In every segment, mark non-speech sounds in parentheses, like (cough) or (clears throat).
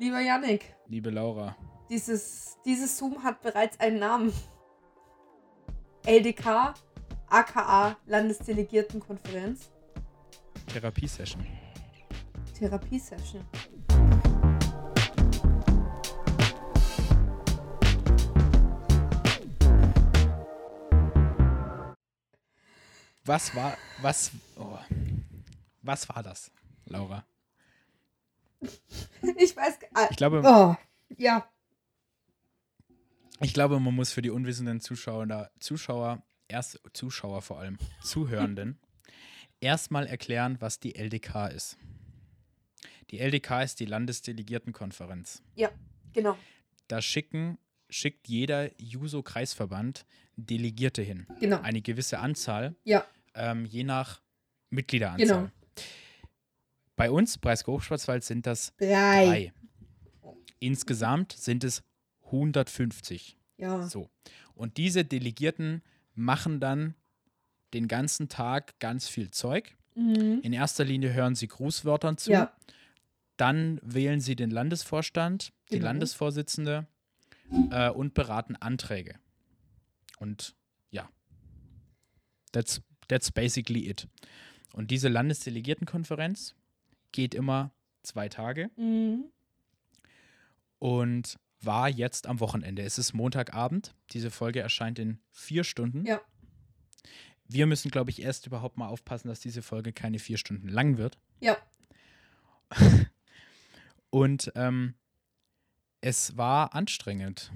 Lieber Yannick, Liebe Laura. dieses, dieses Zoom hat bereits einen Namen. LDK, aka Landesdelegiertenkonferenz, Therapiesession. Therapiesession. Was war, was, oh, was war das, Laura? (laughs) Ich weiß. Ah, Ich glaube, oh, ja. ich glaube, man muss für die unwissenden Zuschauer, Zuschauer, erst Zuschauer vor allem, Zuhörenden, (laughs) erstmal erklären, was die LDK ist. Die LDK ist die Landesdelegiertenkonferenz. Genau. Da schicken, schickt jeder Juso-Kreisverband Delegierte hin. Genau. Eine gewisse Anzahl, Ja. ähm, je nach Mitgliederanzahl. Genau. Bei uns, Breisgau Hochschwarzwald, sind das Drei. drei. Insgesamt sind es 150. Ja. So. Und diese Delegierten machen dann den ganzen Tag ganz viel Zeug. Mhm. In erster Linie hören sie Grußwörtern zu. Ja. Dann wählen sie den Landesvorstand, die Genau. Landesvorsitzende äh, und beraten Anträge. Und ja, that's, that's basically it. Und diese Landesdelegiertenkonferenz geht immer zwei Tage Mhm. und war jetzt am Wochenende. Es ist Montagabend. Diese Folge erscheint in vier Stunden. Ja. Wir müssen, glaube ich, erst überhaupt mal aufpassen, dass diese Folge keine vier Stunden lang wird. Ja. (laughs) Und ähm, es war anstrengend.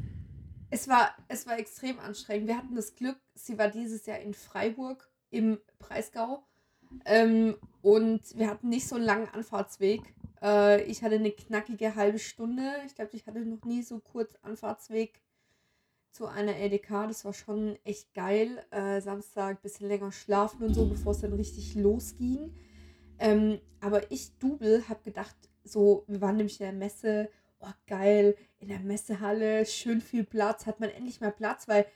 Es war, es war extrem anstrengend. Wir hatten das Glück, sie war dieses Jahr in Freiburg im Breisgau. Ähm, und wir hatten nicht so einen langen Anfahrtsweg. Äh, ich hatte eine knackige halbe Stunde. Ich glaube, ich hatte noch nie so kurz Anfahrtsweg zu einer LDK. Das war schon echt geil. Äh, Samstag ein bisschen länger schlafen und so, bevor es dann richtig losging. Ähm, aber ich, Double, habe gedacht, so, wir waren nämlich in der Messe, oh geil, in der Messehalle, schön viel Platz, hat man endlich mal Platz, weil,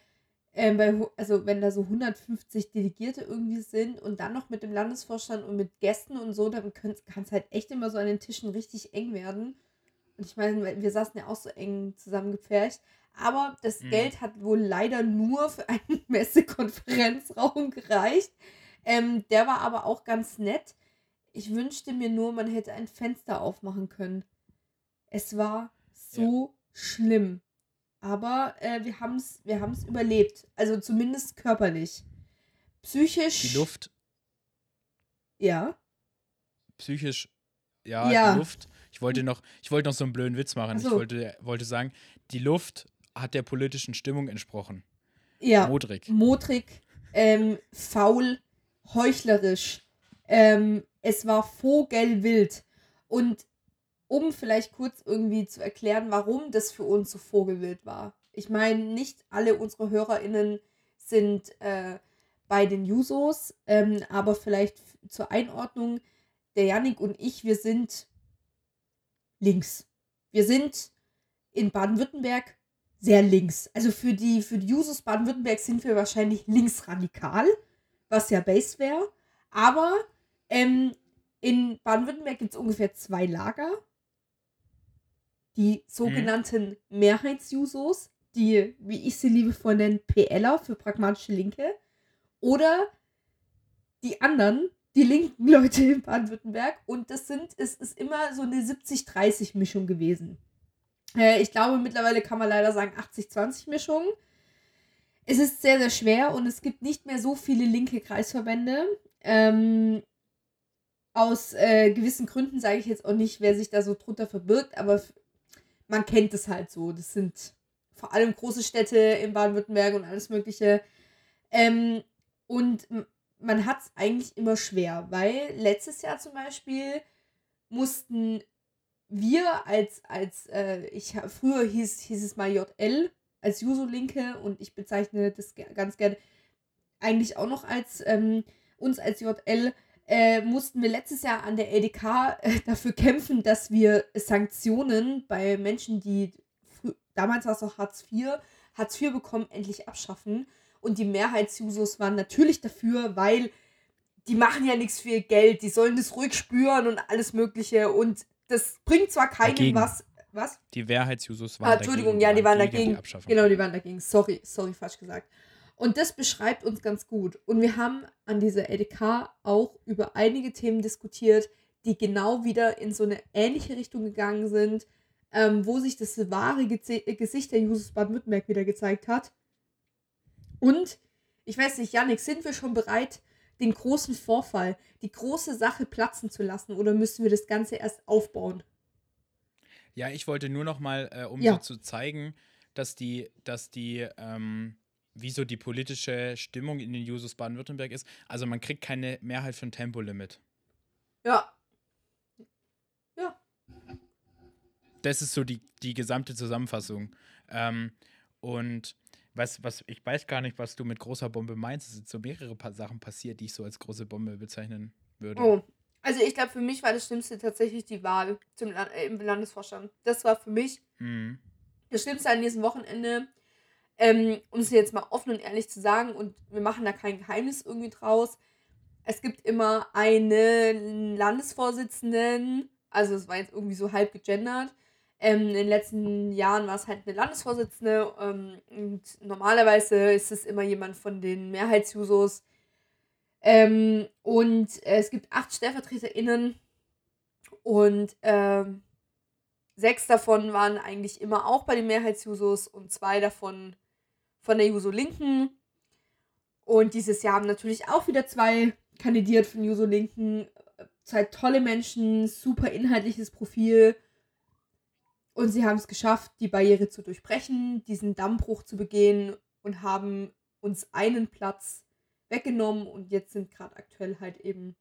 ähm, bei, also wenn da so 150 Delegierte irgendwie sind und dann noch mit dem Landesvorstand und mit Gästen und so, dann kann es halt echt immer so an den Tischen richtig eng werden. Und ich meine, wir saßen ja auch so eng zusammengepfercht. Aber das Mhm. Geld hat wohl leider nur für einen (laughs) Messekonferenzraum gereicht. Ähm, der war aber auch ganz nett. Ich wünschte mir nur, man hätte ein Fenster aufmachen können. Es war so schlimm. Aber äh, wir haben es wir haben's überlebt. Also zumindest körperlich. Psychisch. Die Luft, Ja. psychisch, ja, Ja. die Luft. Ich wollte noch, ich wollte noch so einen blöden Witz machen. Ach so. Ich wollte, wollte sagen, die Luft hat der politischen Stimmung entsprochen. Ja. Modrig. modrig, ähm, faul, heuchlerisch. Ähm, es war vogelwild. Und um vielleicht kurz irgendwie zu erklären, warum das für uns so vogelwild war. Ich meine, nicht alle unsere HörerInnen sind äh, bei den Jusos, ähm, aber vielleicht zur Einordnung, der Yannick und ich, wir sind links. Wir sind in Baden-Württemberg sehr links. Also für die, für die Jusos Baden-Württemberg sind wir wahrscheinlich linksradikal, was ja Base wäre. Aber ähm, in Baden-Württemberg gibt es ungefähr zwei Lager. Die sogenannten Mehrheitsjusos, die, wie ich sie liebevoll nenne, PLer für pragmatische Linke. Oder die anderen, die linken (laughs) Leute in Baden-Württemberg. Und das sind, es ist immer so eine 70-30-Mischung gewesen. Äh, ich glaube, mittlerweile kann man leider sagen 80-20-Mischung. Es ist sehr, sehr schwer und es gibt nicht mehr so viele linke Kreisverbände. Ähm, aus äh, gewissen Gründen sage ich jetzt auch nicht, wer sich da so drunter verbirgt, aber man kennt es halt so. Das sind vor allem große Städte in Baden-Württemberg und alles Mögliche. Ähm, und man hat es eigentlich immer schwer, weil letztes Jahr zum Beispiel mussten wir als, als äh, ich früher hieß, hieß es mal JL als Juso-Linke und ich bezeichne das ganz gerne eigentlich auch noch als ähm, uns als JL äh, mussten wir letztes Jahr an der LDK äh, (laughs) dafür kämpfen, dass wir Sanktionen bei Menschen, die damals war es noch Hartz IV, Hartz IV bekommen, endlich abschaffen. Und die Mehrheitsjusos waren natürlich dafür, weil die machen ja nichts für ihr Geld, die sollen das ruhig spüren und alles Mögliche. Und das bringt zwar keinem Dagegen. was. was? Die Mehrheitsjusos waren Ah, Entschuldigung, ja, die waren dagegen. Die. Genau, die waren dagegen. Sorry, sorry, falsch gesagt. Und das beschreibt uns ganz gut. Und wir haben an dieser LDK auch über einige Themen diskutiert, die genau wieder in so eine ähnliche Richtung gegangen sind, ähm, wo sich das wahre Geze Gesicht der Jusos Baden-Württemberg wieder gezeigt hat. Und ich weiß nicht, Janik, sind wir schon bereit, den großen Vorfall, die große Sache platzen zu lassen oder müssen wir das Ganze erst aufbauen? Ja, ich wollte nur noch mal, äh, um Ja. so zu zeigen, dass die, dass die, ähm, wie so die politische Stimmung in den Jusos Baden-Württemberg ist. Also man kriegt keine Mehrheit für ein Tempolimit. Ja. Das ist so die, die gesamte Zusammenfassung. Ähm, und was, was, ich weiß gar nicht, was du mit großer Bombe meinst. Es sind so mehrere pa Sachen passiert, die ich so als große Bombe bezeichnen würde. Oh. Also ich glaube, für mich war das Schlimmste tatsächlich die Wahl zum äh, im Landesvorstand. Das war für mich Mhm. das Schlimmste an diesem Wochenende. Ähm, um es jetzt mal offen und ehrlich zu sagen, und wir machen da kein Geheimnis irgendwie draus. Es gibt immer einen Landesvorsitzenden, also es war jetzt irgendwie so halb gegendert. Ähm, in den letzten Jahren war es halt eine Landesvorsitzende ähm, und normalerweise ist es immer jemand von den Mehrheitsjusos. Ähm, und äh, es gibt acht StellvertreterInnen und ähm, sechs davon waren eigentlich immer auch bei den Mehrheitsjusos und zwei davon von der Juso Linken. Und dieses Jahr haben natürlich auch wieder zwei kandidiert von Juso Linken. Zwei tolle Menschen, super inhaltliches Profil. Und sie haben es geschafft, die Barriere zu durchbrechen, diesen Dammbruch zu begehen und haben uns einen Platz weggenommen. Und jetzt sind gerade aktuell halt eben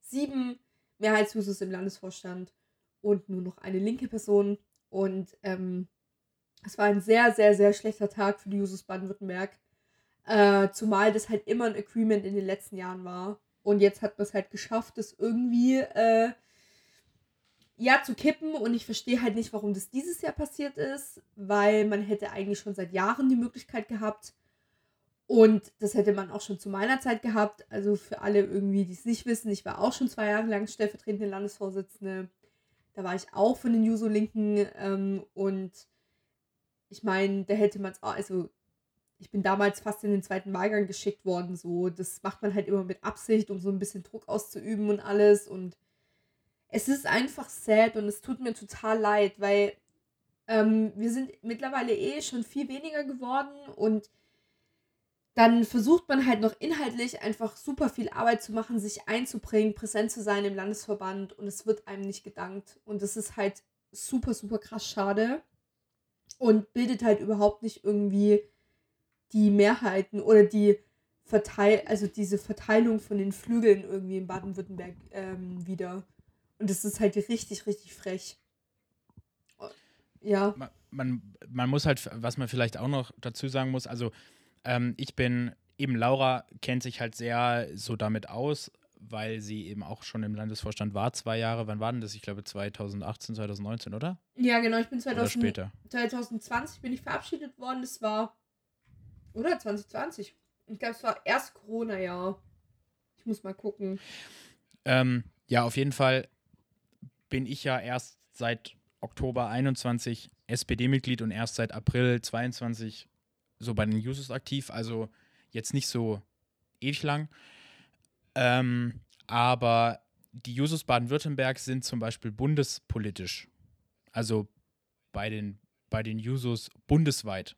sieben Mehrheitsjusos im Landesvorstand und nur noch eine linke Person. Und ähm, es war ein sehr, sehr, sehr schlechter Tag für die Jusos Baden-Württemberg. Äh, zumal das halt immer ein Agreement in den letzten Jahren war. Und jetzt hat man es halt geschafft, das irgendwie äh, ja zu kippen. Und ich verstehe halt nicht, warum das dieses Jahr passiert ist, weil man hätte eigentlich schon seit Jahren die Möglichkeit gehabt. Und das hätte man auch schon zu meiner Zeit gehabt. Also für alle irgendwie, die es nicht wissen, ich war auch schon zwei Jahre lang stellvertretende Landesvorsitzende. Da war ich auch von den Juso-Linken. Ähm, und ich meine, da hätte man es auch, also ich bin damals fast in den zweiten Wahlgang geschickt worden. So, das macht man halt immer mit Absicht, um so ein bisschen Druck auszuüben und alles. Und es ist einfach sad und es tut mir total leid, weil ähm, wir sind mittlerweile eh schon viel weniger geworden und dann versucht man halt noch inhaltlich einfach super viel Arbeit zu machen, sich einzubringen, präsent zu sein im Landesverband und es wird einem nicht gedankt. Und das ist halt super, super krass schade und bildet halt überhaupt nicht irgendwie die Mehrheiten oder die Verteil also diese Verteilung von den Flügeln irgendwie in Baden-Württemberg ähm, wieder. Und das ist halt richtig, richtig frech. Ja. man, man, man muss halt, was man vielleicht auch noch dazu sagen muss, also ähm, ich bin, eben Laura kennt sich halt sehr so damit aus, weil sie eben auch schon im Landesvorstand war, zwei Jahre. Wann war denn das? Ich glaube 2018, 2019, oder? Ja, genau, ich bin Oder 2000, später. 2020 bin ich verabschiedet worden. Das war. Oder 2020. Ich glaube, es war erst Corona-Jahr. Ich muss mal gucken. Ähm, ja, auf jeden Fall bin ich ja erst seit Oktober 21 SPD-Mitglied und erst seit April 22 so bei den Users aktiv. Also jetzt nicht so ewig lang. Ähm, aber die Jusos Baden-Württemberg sind zum Beispiel bundespolitisch. Also bei den, bei den Jusos bundesweit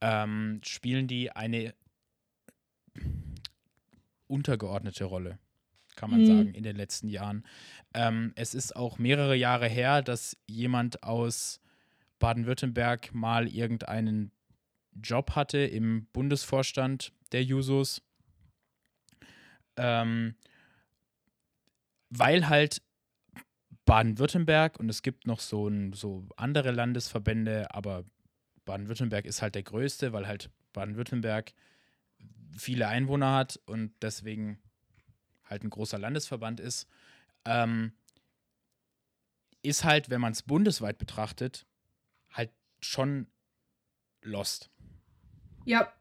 ähm, spielen die eine untergeordnete Rolle, kann man Mhm. sagen, in den letzten Jahren. Ähm, es ist auch mehrere Jahre her, dass jemand aus Baden-Württemberg mal irgendeinen Job hatte im Bundesvorstand der Jusos. Ähm, weil halt Baden-Württemberg und es gibt noch so, ein, so andere Landesverbände, aber Baden-Württemberg ist halt der größte, weil halt Baden-Württemberg viele Einwohner hat und deswegen halt ein großer Landesverband ist, ähm, ist halt, wenn man es bundesweit betrachtet, halt schon lost. Ja,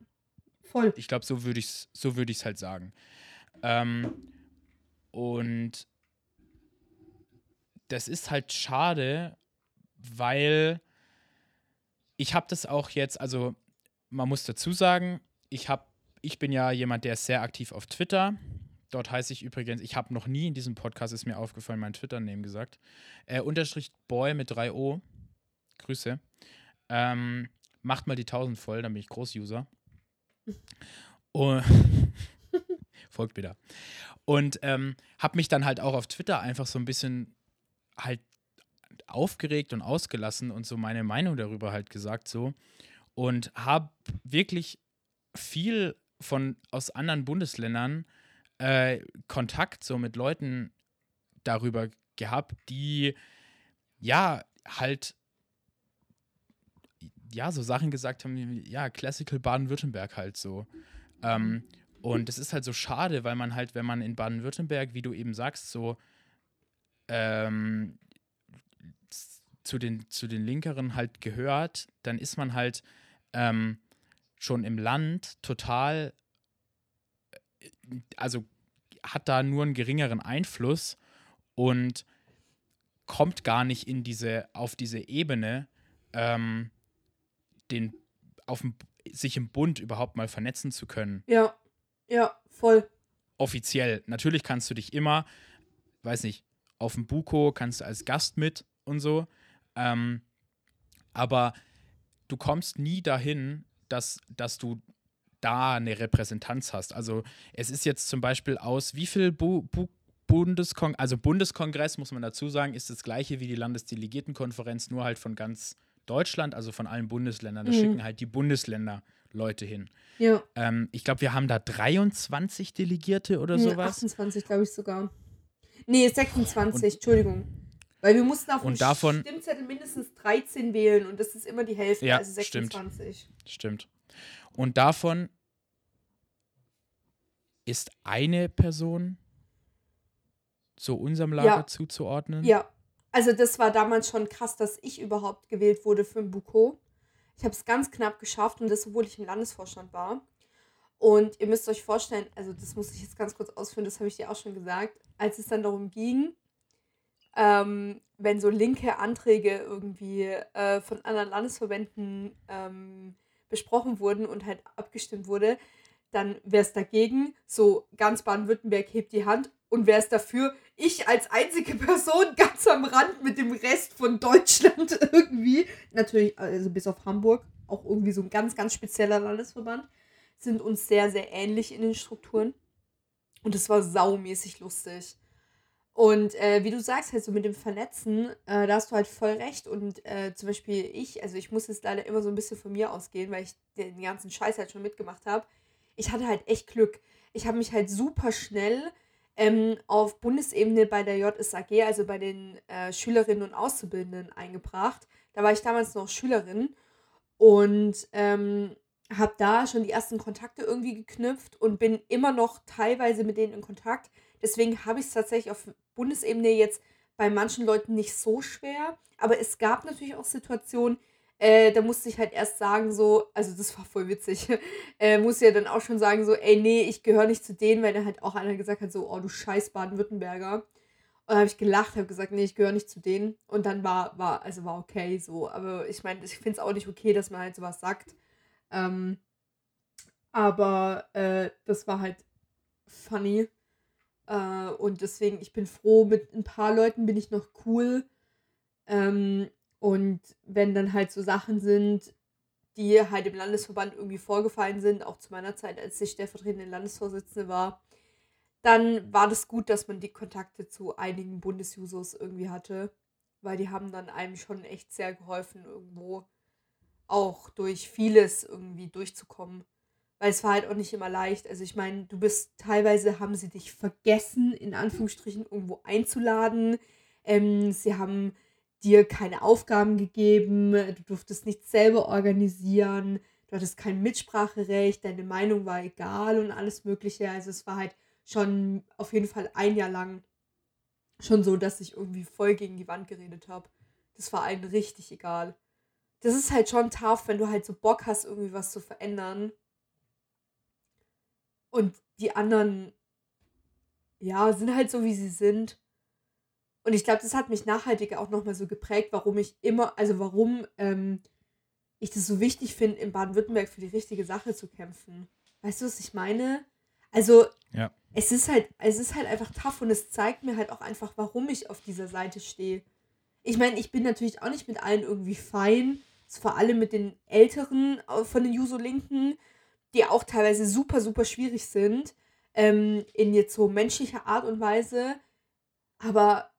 voll. Ich glaube, so würde ich es so würd halt sagen. Ähm, und das ist halt schade, weil ich habe das auch jetzt, also man muss dazu sagen, ich habe, ich bin ja jemand, der ist sehr aktiv auf Twitter. Dort heiße ich übrigens, ich habe noch nie in diesem Podcast, ist mir aufgefallen, mein Twitter-Name gesagt, äh, unterstrich Boy mit 3 O. Grüße. Ähm, macht mal die 1000 voll, dann bin ich Großuser. (laughs) Und folgt wieder. Und ähm, habe mich dann halt auch auf Twitter einfach so ein bisschen halt aufgeregt und ausgelassen und so meine Meinung darüber halt gesagt so und habe wirklich viel von aus anderen Bundesländern äh, Kontakt so mit Leuten darüber gehabt, die ja halt ja so Sachen gesagt haben, wie, ja Classical Baden-Württemberg halt so. Ähm, und es ist halt so schade, weil man halt, wenn man in Baden-Württemberg, wie du eben sagst, so ähm, zu den, zu den Linkeren halt gehört, dann ist man halt ähm, schon im Land total, äh, also hat da nur einen geringeren Einfluss und kommt gar nicht in diese, auf diese Ebene, ähm, den, auf dem, sich im Bund überhaupt mal vernetzen zu können. Ja, ja, voll. Offiziell. Natürlich kannst du dich immer, weiß nicht, auf dem Buko kannst du als Gast mit und so. Ähm, aber du kommst nie dahin, dass, dass du da eine Repräsentanz hast. Also es ist jetzt zum Beispiel aus, wie viel Bu Bu Bundeskong also Bundeskongress, muss man dazu sagen, ist das gleiche wie die Landesdelegiertenkonferenz, nur halt von ganz Deutschland, also von allen Bundesländern. Da mhm. schicken halt die Bundesländer Leute hin. Ja. Ähm, ich glaube, wir haben da 23 Delegierte oder nee, sowas. 28, glaube ich sogar. Nee, 26, und, Entschuldigung. Weil wir mussten auf und dem davon, Stimmzettel mindestens 13 wählen und das ist immer die Hälfte, ja, also 26. Stimmt. stimmt. Und davon ist eine Person zu unserem Lager ja. zuzuordnen? Ja. Also das war damals schon krass, dass ich überhaupt gewählt wurde für ein Buko. Ich habe es ganz knapp geschafft und das, obwohl ich im Landesvorstand war. Und ihr müsst euch vorstellen, also das muss ich jetzt ganz kurz ausführen, das habe ich dir auch schon gesagt, als es dann darum ging, ähm, wenn so linke Anträge irgendwie äh, von anderen Landesverbänden ähm, besprochen wurden und halt abgestimmt wurde, dann wäre es dagegen, so ganz Baden-Württemberg hebt die Hand und wer ist dafür? Ich als einzige Person (laughs) ganz am Rand mit dem Rest von Deutschland (laughs) irgendwie, natürlich, also bis auf Hamburg, auch irgendwie so ein ganz, ganz spezieller Landesverband, sind uns sehr, sehr ähnlich in den Strukturen. Und es war saumäßig lustig. Und äh, wie du sagst, halt so mit dem Vernetzen, äh, da hast du halt voll recht. Und äh, zum Beispiel ich, also ich muss jetzt leider immer so ein bisschen von mir ausgehen, weil ich den ganzen Scheiß halt schon mitgemacht habe. Ich hatte halt echt Glück. Ich habe mich halt super schnell ähm, auf Bundesebene bei der JSAG, also bei den äh, Schülerinnen und Auszubildenden, eingebracht. Da war ich damals noch Schülerin und ähm, habe da schon die ersten Kontakte irgendwie geknüpft und bin immer noch teilweise mit denen in Kontakt. Deswegen habe ich es tatsächlich auf Bundesebene jetzt bei manchen Leuten nicht so schwer. Aber es gab natürlich auch Situationen, äh, da musste ich halt erst sagen, so, also das war voll witzig, (laughs) äh, musste ja dann auch schon sagen, so, ey, nee, ich gehöre nicht zu denen, weil dann halt auch einer gesagt hat, so, oh, du scheiß Baden-Württemberger. Und dann habe ich gelacht, habe gesagt, nee, ich gehöre nicht zu denen. Und dann war, war, also war okay so. Aber ich meine, ich finde es auch nicht okay, dass man halt sowas sagt. Ähm, aber äh, das war halt funny. Äh, und deswegen, ich bin froh, mit ein paar Leuten bin ich noch cool. Ähm, und wenn dann halt so Sachen sind, die halt im Landesverband irgendwie vorgefallen sind, auch zu meiner Zeit, als ich stellvertretende Landesvorsitzende war, dann war das gut, dass man die Kontakte zu einigen Bundesjusos irgendwie hatte, weil die haben dann einem schon echt sehr geholfen, irgendwo auch durch vieles irgendwie durchzukommen. Weil es war halt auch nicht immer leicht. Also ich meine, du bist teilweise haben sie dich vergessen, in Anführungsstrichen irgendwo einzuladen. Ähm, sie haben dir keine Aufgaben gegeben, du durftest nichts selber organisieren, du hattest kein Mitspracherecht, deine Meinung war egal und alles Mögliche. Also es war halt schon auf jeden Fall ein Jahr lang schon so, dass ich irgendwie voll gegen die Wand geredet habe. Das war allen richtig egal. Das ist halt schon tough, wenn du halt so Bock hast, irgendwie was zu verändern und die anderen, ja, sind halt so, wie sie sind. Und ich glaube, das hat mich nachhaltig auch nochmal so geprägt, warum ich immer, also warum ähm, ich das so wichtig finde, in Baden-Württemberg für die richtige Sache zu kämpfen. Weißt du, was ich meine? Also, ja. es ist halt, es ist halt einfach tough und es zeigt mir halt auch einfach, warum ich auf dieser Seite stehe. Ich meine, ich bin natürlich auch nicht mit allen irgendwie fein. Vor allem mit den Älteren äh, von den Juso-Linken, die auch teilweise super, super schwierig sind. Ähm, in jetzt so menschlicher Art und Weise. Aber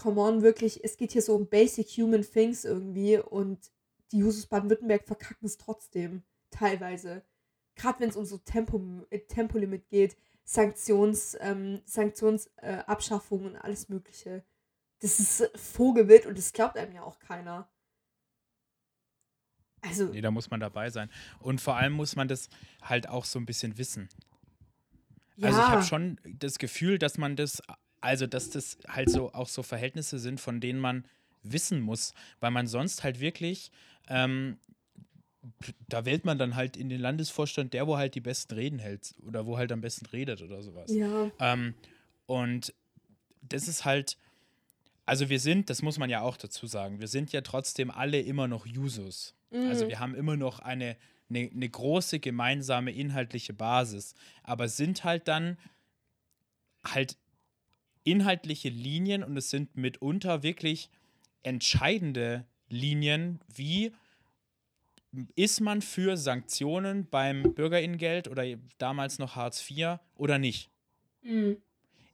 come on, wirklich, es geht hier so um basic human things irgendwie und die Jusos Baden-Württemberg verkacken es trotzdem. Teilweise. Gerade wenn es um so Tempo, äh, Tempolimit geht, Sanktions, ähm, Sanktionsabschaffung äh, und alles Mögliche. Das ist Vogelwild und das glaubt einem ja auch keiner. Also. Nee, da muss man dabei sein. Und vor allem muss man das halt auch so ein bisschen wissen. Ja. Also ich habe schon das Gefühl, dass man das, also dass das halt so auch so Verhältnisse sind, von denen man wissen muss, weil man sonst halt wirklich, ähm, da wählt man dann halt in den Landesvorstand der, wo halt die besten Reden hält oder wo halt am besten redet oder sowas. Ja. Ähm, und das ist halt, also wir sind, das muss man ja auch dazu sagen, wir sind ja trotzdem alle immer noch Jusos. Also mhm. Also wir haben immer noch eine, eine, eine große gemeinsame inhaltliche Basis, aber sind halt dann halt inhaltliche Linien und es sind mitunter wirklich entscheidende Linien, wie ist man für Sanktionen beim Bürgerinnengeld oder damals noch Hartz IV oder nicht? Mhm.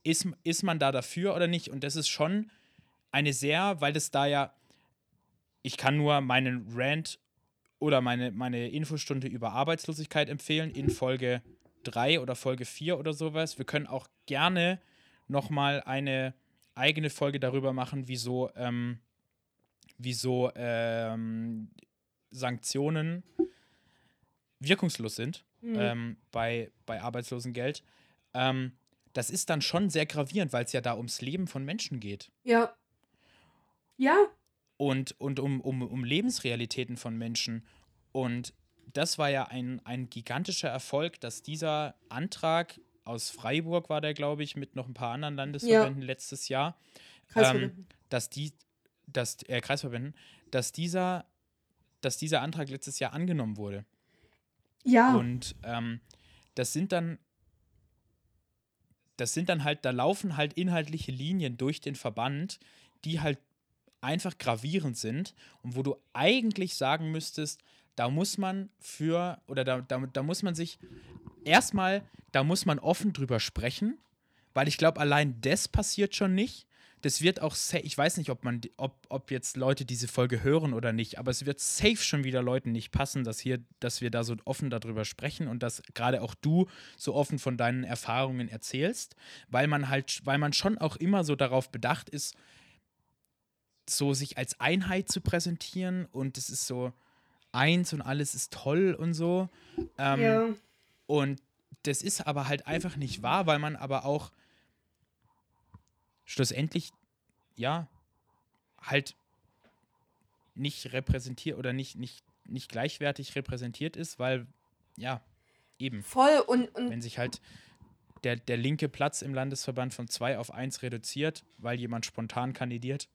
Ist, ist man da dafür oder nicht? Und das ist schon eine sehr, weil es da ja, ich kann nur meinen Rant oder meine, meine Infostunde über Arbeitslosigkeit empfehlen in Folge 3 oder Folge 4 oder sowas. Wir können auch gerne nochmal eine eigene Folge darüber machen, wieso, ähm, wieso ähm, Sanktionen wirkungslos sind mhm. ähm, bei, bei Arbeitslosengeld. Ähm, das ist dann schon sehr gravierend, weil es ja da ums Leben von Menschen geht. Ja. Ja. Und, und um, um, um Lebensrealitäten von Menschen. Und das war ja ein, ein gigantischer Erfolg, dass dieser Antrag aus Freiburg war der, glaube ich, mit noch ein paar anderen Landesverbänden ja. letztes Jahr, ähm, dass die, dass, äh, Kreisverbänden, dass dieser, dass dieser Antrag letztes Jahr angenommen wurde. Ja. Und ähm, das sind dann das sind dann halt, da laufen halt inhaltliche Linien durch den Verband, die halt einfach gravierend sind und wo du eigentlich sagen müsstest, da muss man für, oder da, da, da muss man sich erstmal, da muss man offen drüber sprechen, weil ich glaube, allein das passiert schon nicht das wird auch, ich weiß nicht, ob man, ob, ob jetzt Leute diese Folge hören oder nicht, aber es wird safe schon wieder Leuten nicht passen, dass hier, dass wir da so offen darüber sprechen und dass gerade auch du so offen von deinen Erfahrungen erzählst, weil man halt, weil man schon auch immer so darauf bedacht ist, so sich als Einheit zu präsentieren und es ist so eins und alles ist toll und so. Ähm, ja. Und das ist aber halt einfach nicht wahr, weil man aber auch schlussendlich, ja, halt nicht repräsentiert oder nicht, nicht, nicht gleichwertig repräsentiert ist, weil, ja, eben. Voll und. und wenn sich halt der, der linke Platz im Landesverband von 2 auf 1 reduziert, weil jemand spontan kandidiert.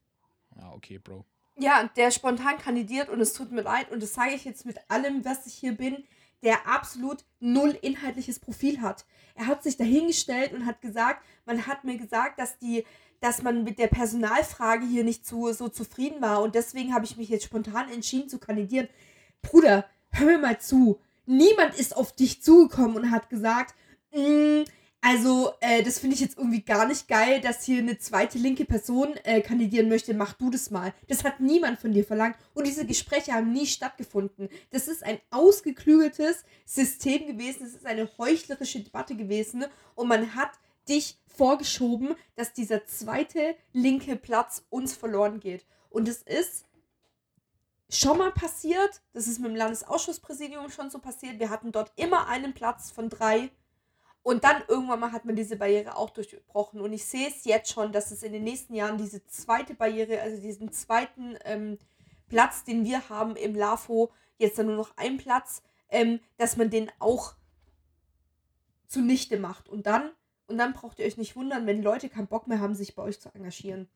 Ja, okay, Bro. Ja, der spontan kandidiert und es tut mir leid und das sage ich jetzt mit allem, was ich hier bin, der absolut null inhaltliches Profil hat. Er hat sich dahingestellt und hat gesagt, man hat mir gesagt, dass die dass man mit der Personalfrage hier nicht zu, so zufrieden war und deswegen habe ich mich jetzt spontan entschieden zu kandidieren. Bruder, hör mir mal zu. Niemand ist auf dich zugekommen und hat gesagt, mm, also, äh, das finde ich jetzt irgendwie gar nicht geil, dass hier eine zweite linke Person äh, kandidieren möchte. Mach du das mal. Das hat niemand von dir verlangt. Und diese Gespräche haben nie stattgefunden. Das ist ein ausgeklügeltes System gewesen. Das ist eine heuchlerische Debatte gewesen. Und man hat dich vorgeschoben, dass dieser zweite linke Platz uns verloren geht. Und es ist schon mal passiert. Das ist mit dem Landesausschusspräsidium schon so passiert. Wir hatten dort immer einen Platz von drei und dann irgendwann mal hat man diese Barriere auch durchbrochen. Und ich sehe es jetzt schon, dass es in den nächsten Jahren diese zweite Barriere, also diesen zweiten ähm, Platz, den wir haben im LAFO, jetzt dann nur noch ein Platz, ähm, dass man den auch zunichte macht. Und dann, und dann braucht ihr euch nicht wundern, wenn Leute keinen Bock mehr haben, sich bei euch zu engagieren.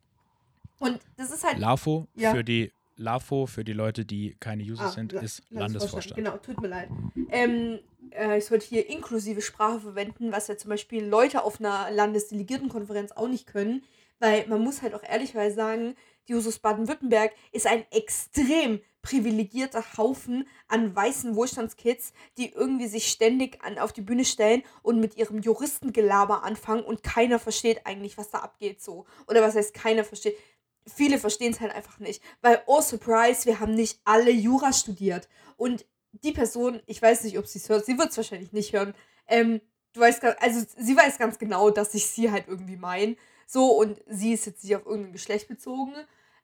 Und das ist halt. LAFO Ja. für die LAFO für die Leute, die keine User Ah, sind, ist Landesvorstand. Genau, tut mir leid. Ähm, äh, ich sollte hier inklusive Sprache verwenden, was ja zum Beispiel Leute auf einer Landesdelegiertenkonferenz auch nicht können, weil man muss halt auch ehrlicherweise sagen, die Jusos Baden-Württemberg ist ein extrem privilegierter Haufen an weißen Wohlstandskids, die irgendwie sich ständig an, auf die Bühne stellen und mit ihrem Juristengelaber anfangen und keiner versteht eigentlich, was da abgeht so. Oder was heißt keiner versteht? Viele verstehen es halt einfach nicht, weil, oh surprise, wir haben nicht alle Jura studiert. Und die Person, ich weiß nicht, ob sie es hört, sie wird es wahrscheinlich nicht hören, ähm, du weißt, also sie weiß ganz genau, dass ich sie halt irgendwie meine. So, und sie ist jetzt nicht auf irgendein Geschlecht bezogen.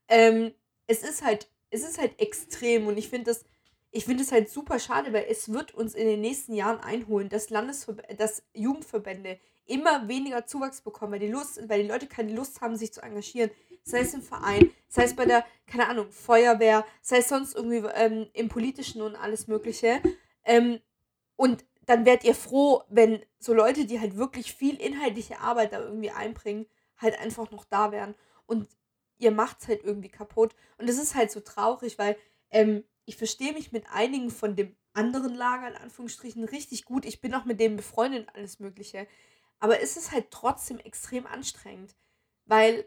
Ähm, es ist halt, es ist halt extrem und ich finde das, ich finde es halt super schade, weil es wird uns in den nächsten Jahren einholen, dass Landesverb dass Jugendverbände immer weniger Zuwachs bekommen, weil die Lust, weil die Leute keine Lust haben, sich zu engagieren. Sei es im Verein, sei es bei der, keine Ahnung, Feuerwehr, sei es sonst irgendwie ähm, im Politischen und alles Mögliche. Ähm, und dann werdet ihr froh, wenn so Leute, die halt wirklich viel inhaltliche Arbeit da irgendwie einbringen, halt einfach noch da wären. Und ihr macht's halt irgendwie kaputt. Und es ist halt so traurig, weil ähm, ich verstehe mich mit einigen von dem anderen Lager in Anführungsstrichen richtig gut. Ich bin auch mit denen befreundet und alles Mögliche. Aber es ist halt trotzdem extrem anstrengend, weil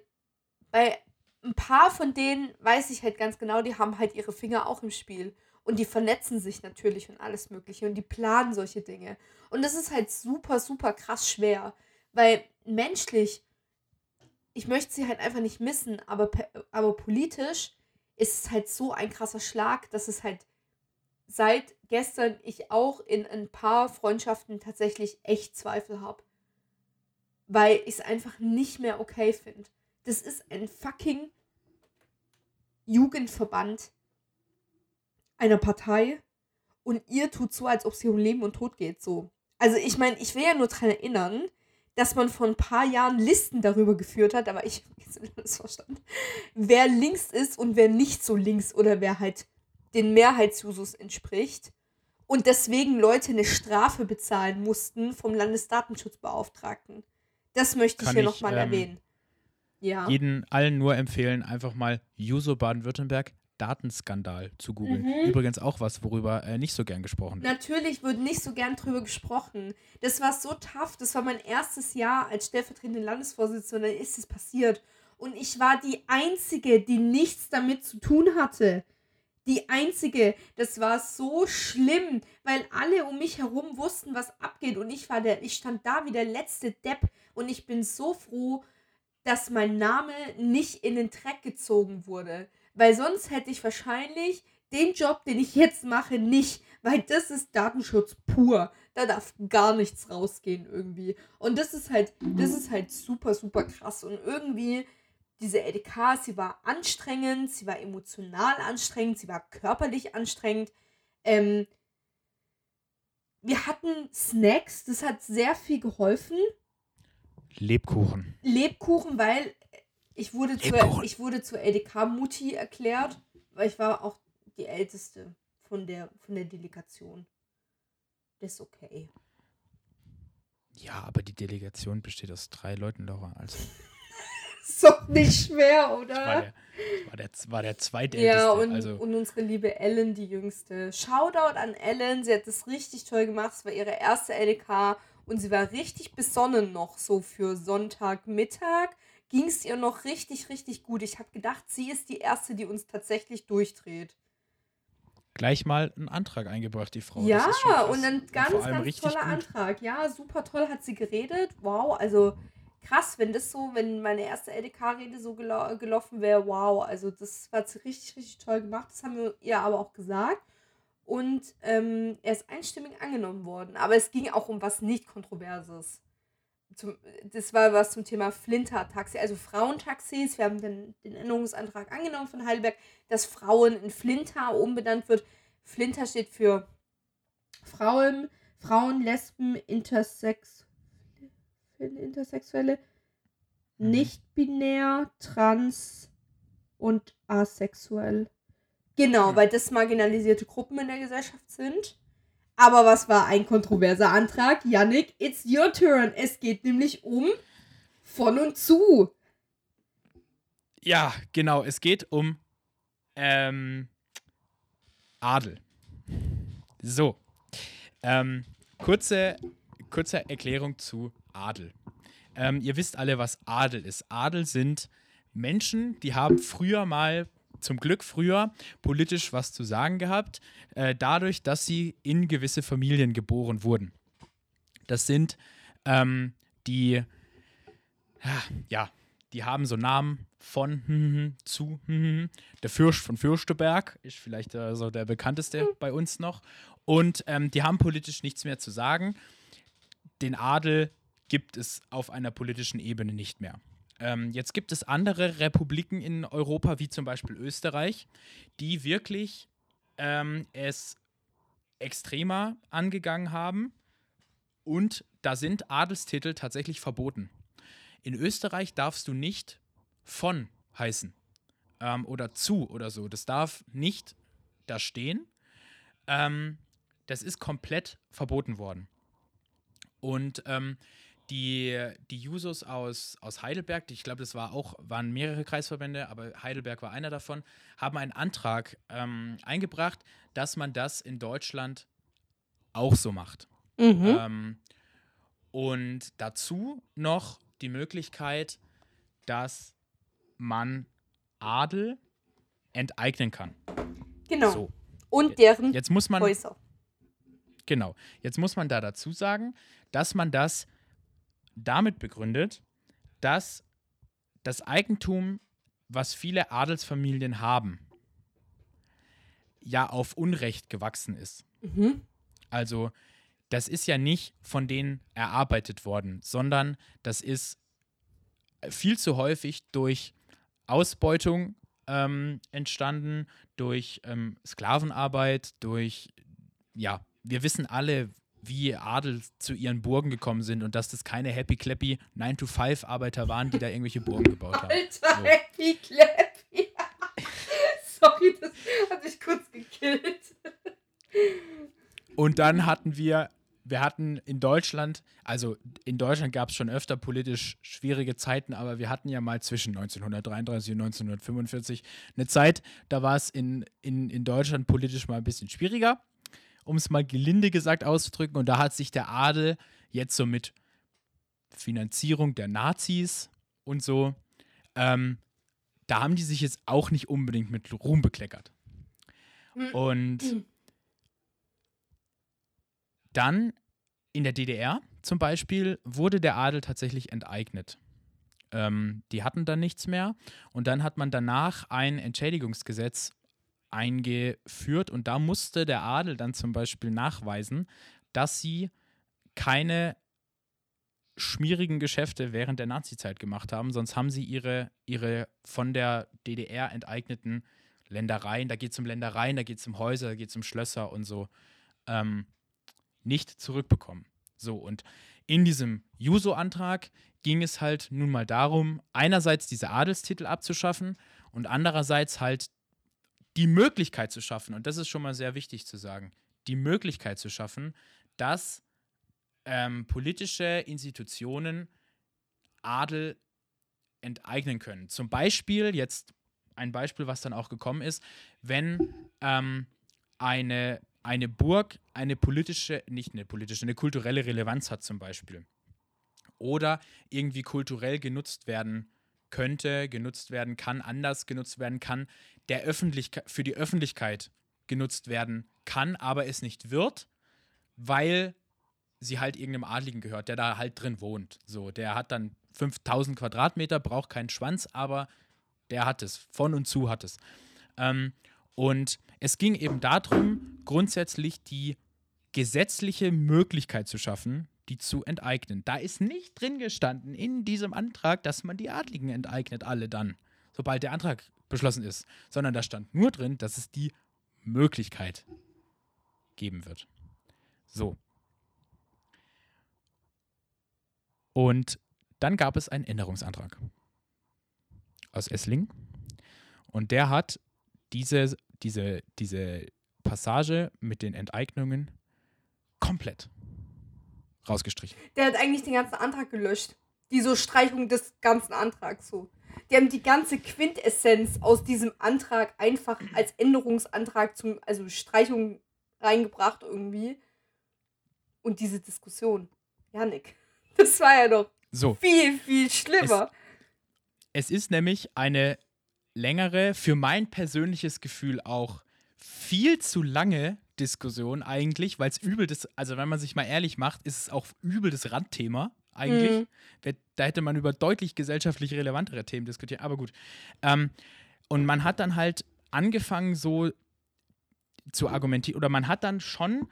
bei ein paar von denen weiß ich halt ganz genau, die haben halt ihre Finger auch im Spiel. Und die vernetzen sich natürlich und alles Mögliche und die planen solche Dinge. Und das ist halt super, super krass schwer. Weil menschlich, ich möchte sie halt einfach nicht missen, aber, aber politisch ist es halt so ein krasser Schlag, dass es halt seit gestern ich auch in ein paar Freundschaften tatsächlich echt Zweifel habe. Weil ich es einfach nicht mehr okay finde. Das ist ein fucking Jugendverband einer Partei und ihr tut so, als ob es hier um Leben und Tod geht. So. Also ich meine, ich will ja nur daran erinnern, dass man vor ein paar Jahren Listen darüber geführt hat, aber ich (laughs) habe jetzt das verstanden, wer links ist und wer nicht so links oder wer halt den Mehrheitsjusus entspricht. Und deswegen Leute eine Strafe bezahlen mussten vom Landesdatenschutzbeauftragten. Das möchte ich hier nochmal ähm, erwähnen. Ja. Jeden allen nur empfehlen, einfach mal Juso Baden-Württemberg Datenskandal zu googeln. Mhm. Übrigens auch was, worüber äh, nicht so gern gesprochen wird. Natürlich wird nicht so gern drüber gesprochen. Das war so tough. Das war mein erstes Jahr als stellvertretende Landesvorsitzende. Dann ist es passiert. Und ich war die Einzige, die nichts damit zu tun hatte. Die Einzige. Das war so schlimm, weil alle um mich herum wussten, was abgeht. Und ich war der, ich stand da wie der letzte Depp. Und ich bin so froh, dass mein Name nicht in den Dreck gezogen wurde. Weil sonst hätte ich wahrscheinlich den Job, den ich jetzt mache, nicht. Weil das ist Datenschutz pur. Da darf gar nichts rausgehen irgendwie. Und das ist halt, das ist halt super, super krass. Und irgendwie, diese LDK, sie war anstrengend, sie war emotional anstrengend, sie war körperlich anstrengend. Ähm, wir hatten Snacks, das hat sehr viel geholfen. Lebkuchen. Lebkuchen, weil ich wurde, zur, Lebkuchen. ich wurde zur LDK-Mutti erklärt, weil ich war auch die Älteste von der, von der Delegation. Das ist okay. Ja, aber die Delegation besteht aus drei Leuten, Laura. Also, (laughs) Ist doch nicht schwer, das war oder? der, das war der, war der zweitälteste. Ja, und, also, und unsere liebe Ellen, die jüngste. Shoutout an Ellen, sie hat das richtig toll gemacht. Es war ihre erste LDK und sie war richtig besonnen noch so für Sonntagmittag. Ging es ihr noch richtig, richtig gut. Ich habe gedacht, sie ist die Erste, die uns tatsächlich durchdreht. gleich mal einen Antrag eingebracht, die Frau. Ja, und ein ganz, allem ganz toller gut. Antrag. Ja, super toll hat sie geredet. Wow, also krass, wenn das so, wenn meine erste LDK-Rede so gelaufen wäre, wow, also das war sie richtig, richtig toll gemacht. Das haben wir ihr aber auch gesagt. Und ähm, er ist einstimmig angenommen worden. Aber es ging auch um was nicht Kontroverses. Zum, das war was zum Thema Flinter-Taxi, also Frauentaxis. Wir haben den, den Änderungsantrag angenommen von Heidelberg, dass Frauen in Flinter umbenannt wird. Flinter steht für Frauen, Frauen, Lesben, Intersex, Intersexuelle, Mhm. nicht-binär, trans und asexuell. Genau, weil das marginalisierte Gruppen in der Gesellschaft sind. Aber was war ein kontroverser Antrag? Yannick, it's your turn. Es geht nämlich um von und zu. Ja, genau. Es geht um ähm, Adel. So. Ähm, kurze, kurze Erklärung zu Adel. Ähm, ihr wisst alle, was Adel ist. Adel sind Menschen, die haben früher mal, zum Glück früher, politisch was zu sagen gehabt, äh, dadurch, dass sie in gewisse Familien geboren wurden. Das sind ähm, die, ja, die haben so Namen von hm, hm, hm, zu der Fürst von Fürsteberg ist vielleicht äh, so der bekannteste bei uns noch. Und ähm, die haben politisch nichts mehr zu sagen. Den Adel gibt es auf einer politischen Ebene nicht mehr. Ähm, jetzt gibt es andere Republiken in Europa, wie zum Beispiel Österreich, die wirklich ähm, es extremer angegangen haben. Und da sind Adelstitel tatsächlich verboten. In Österreich darfst du nicht von heißen ähm, oder zu oder so. Das darf nicht da stehen. Ähm, das ist komplett verboten worden. Und ähm, die, die Jusos aus, aus Heidelberg, ich glaube, das war auch, waren mehrere Kreisverbände, aber Heidelberg war einer davon, haben einen Antrag ähm, eingebracht, dass man das in Deutschland auch so macht. Mhm. Ähm, und dazu noch die Möglichkeit, dass man Adel enteignen kann. Genau. So. Und deren jetzt muss man, Häuser. Genau. Jetzt muss man da dazu sagen, dass man das damit begründet, dass das Eigentum, was viele Adelsfamilien haben, ja auf Unrecht gewachsen ist. Mhm. Also, das ist ja nicht von denen erarbeitet worden, sondern das ist viel zu häufig durch Ausbeutung ähm, entstanden, durch ähm, Sklavenarbeit, durch, ja, wir wissen alle, wie Adel zu ihren Burgen gekommen sind und dass das keine Happy Clappy 9-to-5-Arbeiter waren, die da irgendwelche Burgen gebaut haben. Alter, so. Happy Clappy. (laughs) Sorry, das hat mich kurz gekillt. Und dann hatten wir, wir hatten in Deutschland, also in Deutschland gab es schon öfter politisch schwierige Zeiten, aber wir hatten ja mal zwischen 1933 und 1945 eine Zeit, da war es in, in, in Deutschland politisch mal ein bisschen schwieriger um es mal gelinde gesagt auszudrücken. Und da hat sich der Adel jetzt so mit Finanzierung der Nazis und so, ähm, da haben die sich jetzt auch nicht unbedingt mit Ruhm bekleckert. Und dann in der DDR zum Beispiel wurde der Adel tatsächlich enteignet. Ähm, die hatten dann nichts mehr und dann hat man danach ein Entschädigungsgesetz eingeführt und da musste der Adel dann zum Beispiel nachweisen, dass sie keine schmierigen Geschäfte während der Nazizeit gemacht haben, sonst haben sie ihre, ihre von der DDR enteigneten Ländereien, da geht es um Ländereien, da geht es um Häuser, da geht es um Schlösser und so, ähm, nicht zurückbekommen. So, und in diesem Juso-Antrag ging es halt nun mal darum, einerseits diese Adelstitel abzuschaffen und andererseits halt die Möglichkeit zu schaffen, und das ist schon mal sehr wichtig zu sagen, die Möglichkeit zu schaffen, dass ähm, politische Institutionen Adel enteignen können. Zum Beispiel, jetzt ein Beispiel, was dann auch gekommen ist, wenn ähm, eine, eine Burg eine politische, nicht eine politische, eine kulturelle Relevanz hat zum Beispiel. Oder irgendwie kulturell genutzt werden könnte, genutzt werden kann, anders genutzt werden kann, der Öffentlichkeit, für die Öffentlichkeit genutzt werden kann, aber es nicht wird, weil sie halt irgendeinem Adligen gehört, der da halt drin wohnt. So, der hat dann 5000 Quadratmeter, braucht keinen Schwanz, aber der hat es, von und zu hat es. Ähm, und es ging eben darum, grundsätzlich die gesetzliche Möglichkeit zu schaffen, die zu enteignen. Da ist nicht drin gestanden in diesem Antrag, dass man die Adligen enteignet, alle dann, sobald der Antrag beschlossen ist, sondern da stand nur drin, dass es die Möglichkeit geben wird. So. Und dann gab es einen Änderungsantrag aus Essling und der hat diese, diese, diese Passage mit den Enteignungen komplett rausgestrichen. Der hat eigentlich den ganzen Antrag gelöscht. Die so Streichung des ganzen Antrags so. Die haben die ganze Quintessenz aus diesem Antrag einfach als Änderungsantrag zum, also Streichung reingebracht irgendwie. Und diese Diskussion. Janik, (laughs) das war ja doch So, viel, viel schlimmer. es ist nämlich eine längere, für mein persönliches Gefühl auch viel zu lange Diskussion eigentlich, weil es übel das, also wenn man sich mal ehrlich macht, ist es auch übel das Randthema eigentlich. Mhm. Da hätte man über deutlich gesellschaftlich relevantere Themen diskutiert, aber gut. Ähm, und man hat dann halt angefangen so zu argumentieren, oder man hat dann schon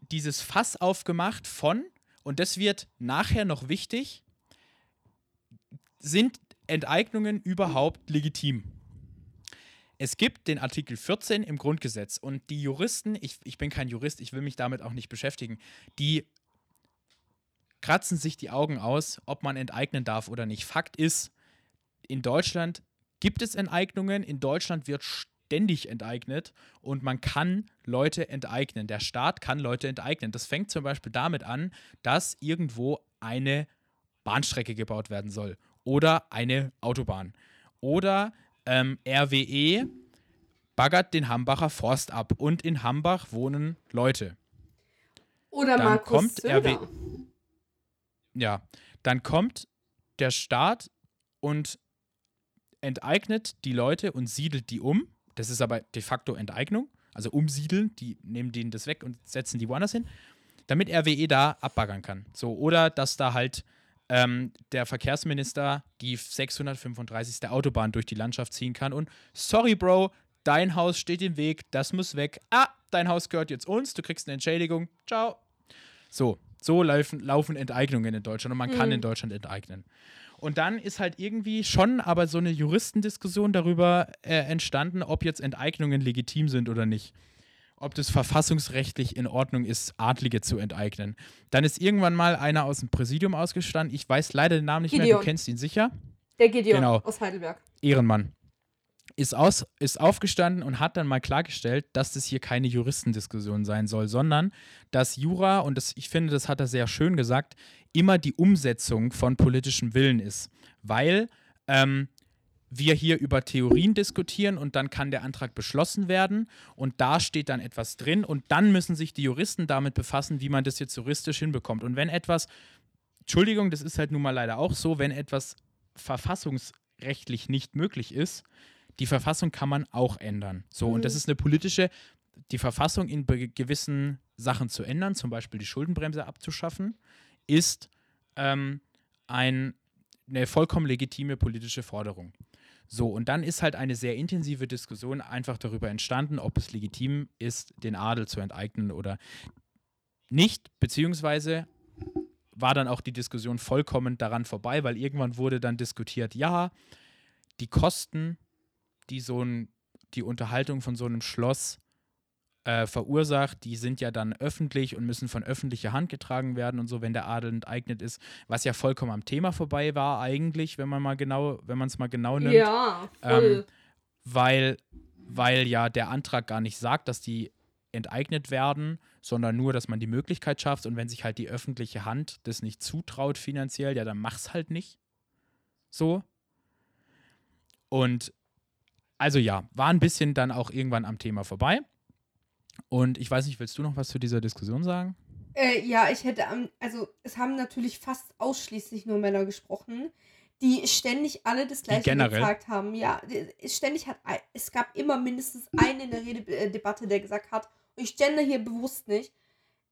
dieses Fass aufgemacht von, und das wird nachher noch wichtig, sind Enteignungen überhaupt legitim? Es gibt den Artikel 14 im Grundgesetz und die Juristen, ich, ich bin kein Jurist, ich will mich damit auch nicht beschäftigen, die kratzen sich die Augen aus, ob man enteignen darf oder nicht. Fakt ist, in Deutschland gibt es Enteignungen, in Deutschland wird ständig enteignet und man kann Leute enteignen. Der Staat kann Leute enteignen. Das fängt zum Beispiel damit an, dass irgendwo eine Bahnstrecke gebaut werden soll oder eine Autobahn oder ähm, RWE baggert den Hambacher Forst ab und in Hambach wohnen Leute. Oder Dann Markus kommt Söder. RW Ja, dann kommt der Staat und enteignet die Leute und siedelt die um. Das ist aber de facto Enteignung, also umsiedeln, die nehmen denen das weg und setzen die woanders hin, damit RWE da abbaggern kann. So, oder dass da halt ähm, der Verkehrsminister die 635. Autobahn durch die Landschaft ziehen kann und sorry, Bro, dein Haus steht im Weg, das muss weg. Ah, dein Haus gehört jetzt uns, du kriegst eine Entschädigung. Ciao. So, so laufen, laufen Enteignungen in Deutschland und man kann Mhm. in Deutschland enteignen. Und dann ist halt irgendwie schon aber so eine Juristendiskussion darüber äh, entstanden, ob jetzt Enteignungen legitim sind oder nicht. Ob das verfassungsrechtlich in Ordnung ist, Adlige zu enteignen. Dann ist irgendwann mal einer aus dem Präsidium ausgestanden. Ich weiß leider den Namen nicht mehr, Gideon. du kennst ihn sicher. Der Gideon Genau. aus Heidelberg. Ehrenmann. Ist, aus, ist aufgestanden und hat dann mal klargestellt, dass das hier keine Juristendiskussion sein soll, sondern dass Jura, und das, ich finde, das hat er sehr schön gesagt, immer die Umsetzung von politischem Willen ist. Weil ähm, wir hier über Theorien diskutieren und dann kann der Antrag beschlossen werden und da steht dann etwas drin und dann müssen sich die Juristen damit befassen, wie man das jetzt juristisch hinbekommt. Und wenn etwas, Entschuldigung, das ist halt nun mal leider auch so, wenn etwas verfassungsrechtlich nicht möglich ist, die Verfassung kann man auch ändern. So, und das ist eine politische, die Verfassung in gewissen Sachen zu ändern, zum Beispiel die Schuldenbremse abzuschaffen, ist ähm, ein, eine vollkommen legitime politische Forderung. So, und dann ist halt eine sehr intensive Diskussion einfach darüber entstanden, ob es legitim ist, den Adel zu enteignen oder nicht, beziehungsweise war dann auch die Diskussion vollkommen daran vorbei, weil irgendwann wurde dann diskutiert, ja, die Kosten, die so ein, die Unterhaltung von so einem Schloss äh, verursacht, die sind ja dann öffentlich und müssen von öffentlicher Hand getragen werden und so, wenn der Adel enteignet ist, was ja vollkommen am Thema vorbei war eigentlich, wenn man mal genau, wenn man es mal genau nimmt Ja, voll. Ähm, weil, weil ja der Antrag gar nicht sagt, dass die enteignet werden, sondern nur, dass man die Möglichkeit schafft und wenn sich halt die öffentliche Hand das nicht zutraut finanziell, ja, dann mach's halt nicht. So. Und also ja, war ein bisschen dann auch irgendwann am Thema vorbei. Und ich weiß nicht, willst du noch was zu dieser Diskussion sagen? Äh, ja, ich hätte also es haben natürlich fast ausschließlich nur Männer gesprochen, die ständig alle das gleiche gesagt haben. Ja, es ständig hat es gab immer mindestens einen in der Rededebatte, der gesagt hat, und ich gender hier bewusst nicht,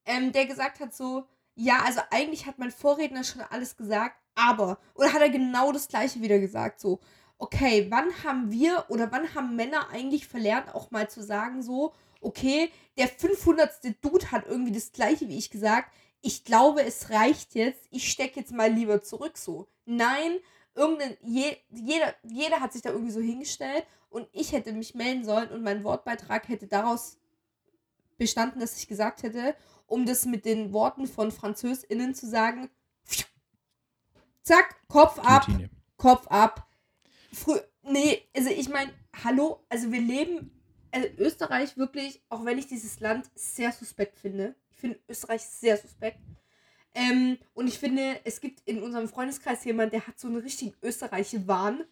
ähm, der gesagt hat so, ja, also eigentlich hat mein Vorredner schon alles gesagt, aber, oder hat er genau das gleiche wieder gesagt, so, okay, wann haben wir oder wann haben Männer eigentlich verlernt, auch mal zu sagen, so, okay, der 500. Dude hat irgendwie das gleiche wie ich gesagt. Ich glaube, es reicht jetzt. Ich stecke jetzt mal lieber zurück so. Nein, irgendein, je, jeder, jeder hat sich da irgendwie so hingestellt und ich hätte mich melden sollen und mein Wortbeitrag hätte daraus bestanden, dass ich gesagt hätte, um das mit den Worten von FranzösInnen zu sagen, zack, Kopf ab. Kopf ab. Frü nee, also ich meine, hallo, also wir leben, also Österreich wirklich, auch wenn ich dieses Land sehr suspekt finde, Ich finde Österreich sehr suspekt. Ähm, und ich finde, es gibt in unserem Freundeskreis jemanden, der hat so einen richtigen Österreich-Wahn.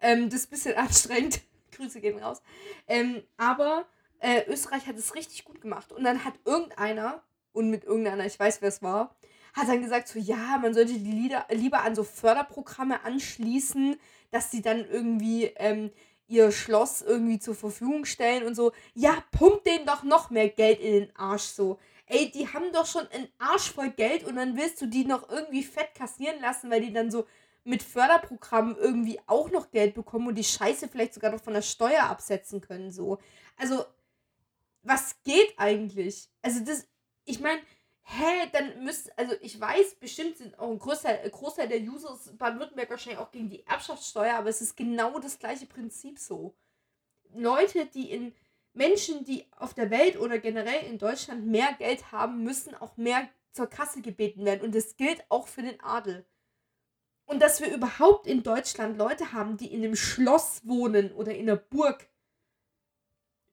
Ähm, das ist ein bisschen (laughs) anstrengend. Grüße gehen raus. Ähm, aber äh, Österreich hat es richtig gut gemacht. Und dann hat irgendeiner, und mit irgendeiner, ich weiß, wer es war, hat dann gesagt, so ja, man sollte die Lieder lieber an so Förderprogramme anschließen, dass sie dann irgendwie ähm, ihr Schloss irgendwie zur Verfügung stellen und so. Ja, pumpt denen doch noch mehr Geld in den Arsch so. Ey, die haben doch schon einen Arsch voll Geld und dann willst du die noch irgendwie fett kassieren lassen, weil die dann so mit Förderprogrammen irgendwie auch noch Geld bekommen und die Scheiße vielleicht sogar noch von der Steuer absetzen können so. Also was geht eigentlich? Also das ich meine, hä, dann müsste, also ich weiß, bestimmt sind auch ein Großteil, Großteil der Users Baden-Württemberg wahrscheinlich auch gegen die Erbschaftssteuer, aber es ist genau das gleiche Prinzip so. Leute, die in Menschen, die auf der Welt oder generell in Deutschland mehr Geld haben, müssen auch mehr zur Kasse gebeten werden. Und das gilt auch für den Adel. Und dass wir überhaupt in Deutschland Leute haben, die in einem Schloss wohnen oder in einer Burg.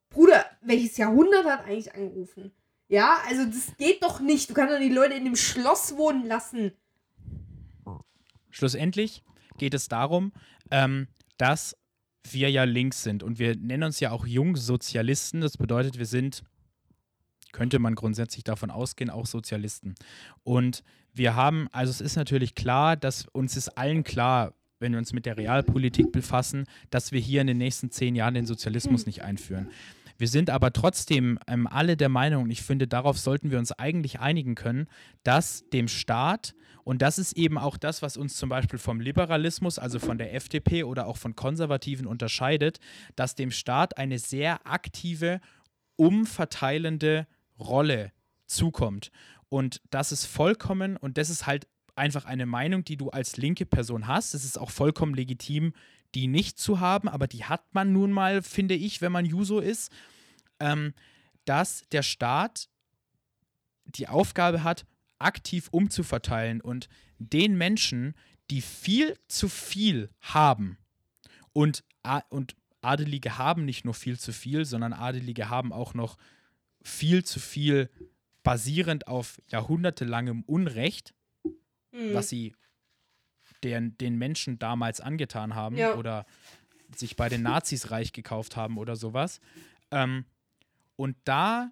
Bruder, welches Jahrhundert hat eigentlich angerufen? Ja, also das geht doch nicht. Du kannst doch die Leute in dem Schloss wohnen lassen. Schlussendlich geht es darum, ähm, dass wir ja links sind und wir nennen uns ja auch Jungsozialisten. Das bedeutet, wir sind, könnte man grundsätzlich davon ausgehen, auch Sozialisten. Und wir haben, also es ist natürlich klar, dass uns ist allen klar, wenn wir uns mit der Realpolitik befassen, dass wir hier in den nächsten zehn Jahren den Sozialismus nicht einführen. Wir sind aber trotzdem ähm, alle der Meinung, und ich finde, darauf sollten wir uns eigentlich einigen können, dass dem Staat, und das ist eben auch das, was uns zum Beispiel vom Liberalismus, also von der FDP oder auch von Konservativen unterscheidet, dass dem Staat eine sehr aktive, umverteilende Rolle zukommt. Und das ist vollkommen, und das ist halt einfach eine Meinung, die du als linke Person hast. Es ist auch vollkommen legitim, die nicht zu haben, aber die hat man nun mal, finde ich, wenn man Juso ist, ähm, dass der Staat die Aufgabe hat, aktiv umzuverteilen und den Menschen, die viel zu viel haben und, und Adelige haben nicht nur viel zu viel, sondern Adelige haben auch noch viel zu viel basierend auf jahrhundertelangem Unrecht, mhm. was sie den, den Menschen damals angetan haben ja. oder sich bei den Nazis (laughs) reich gekauft haben oder sowas. Ähm, und da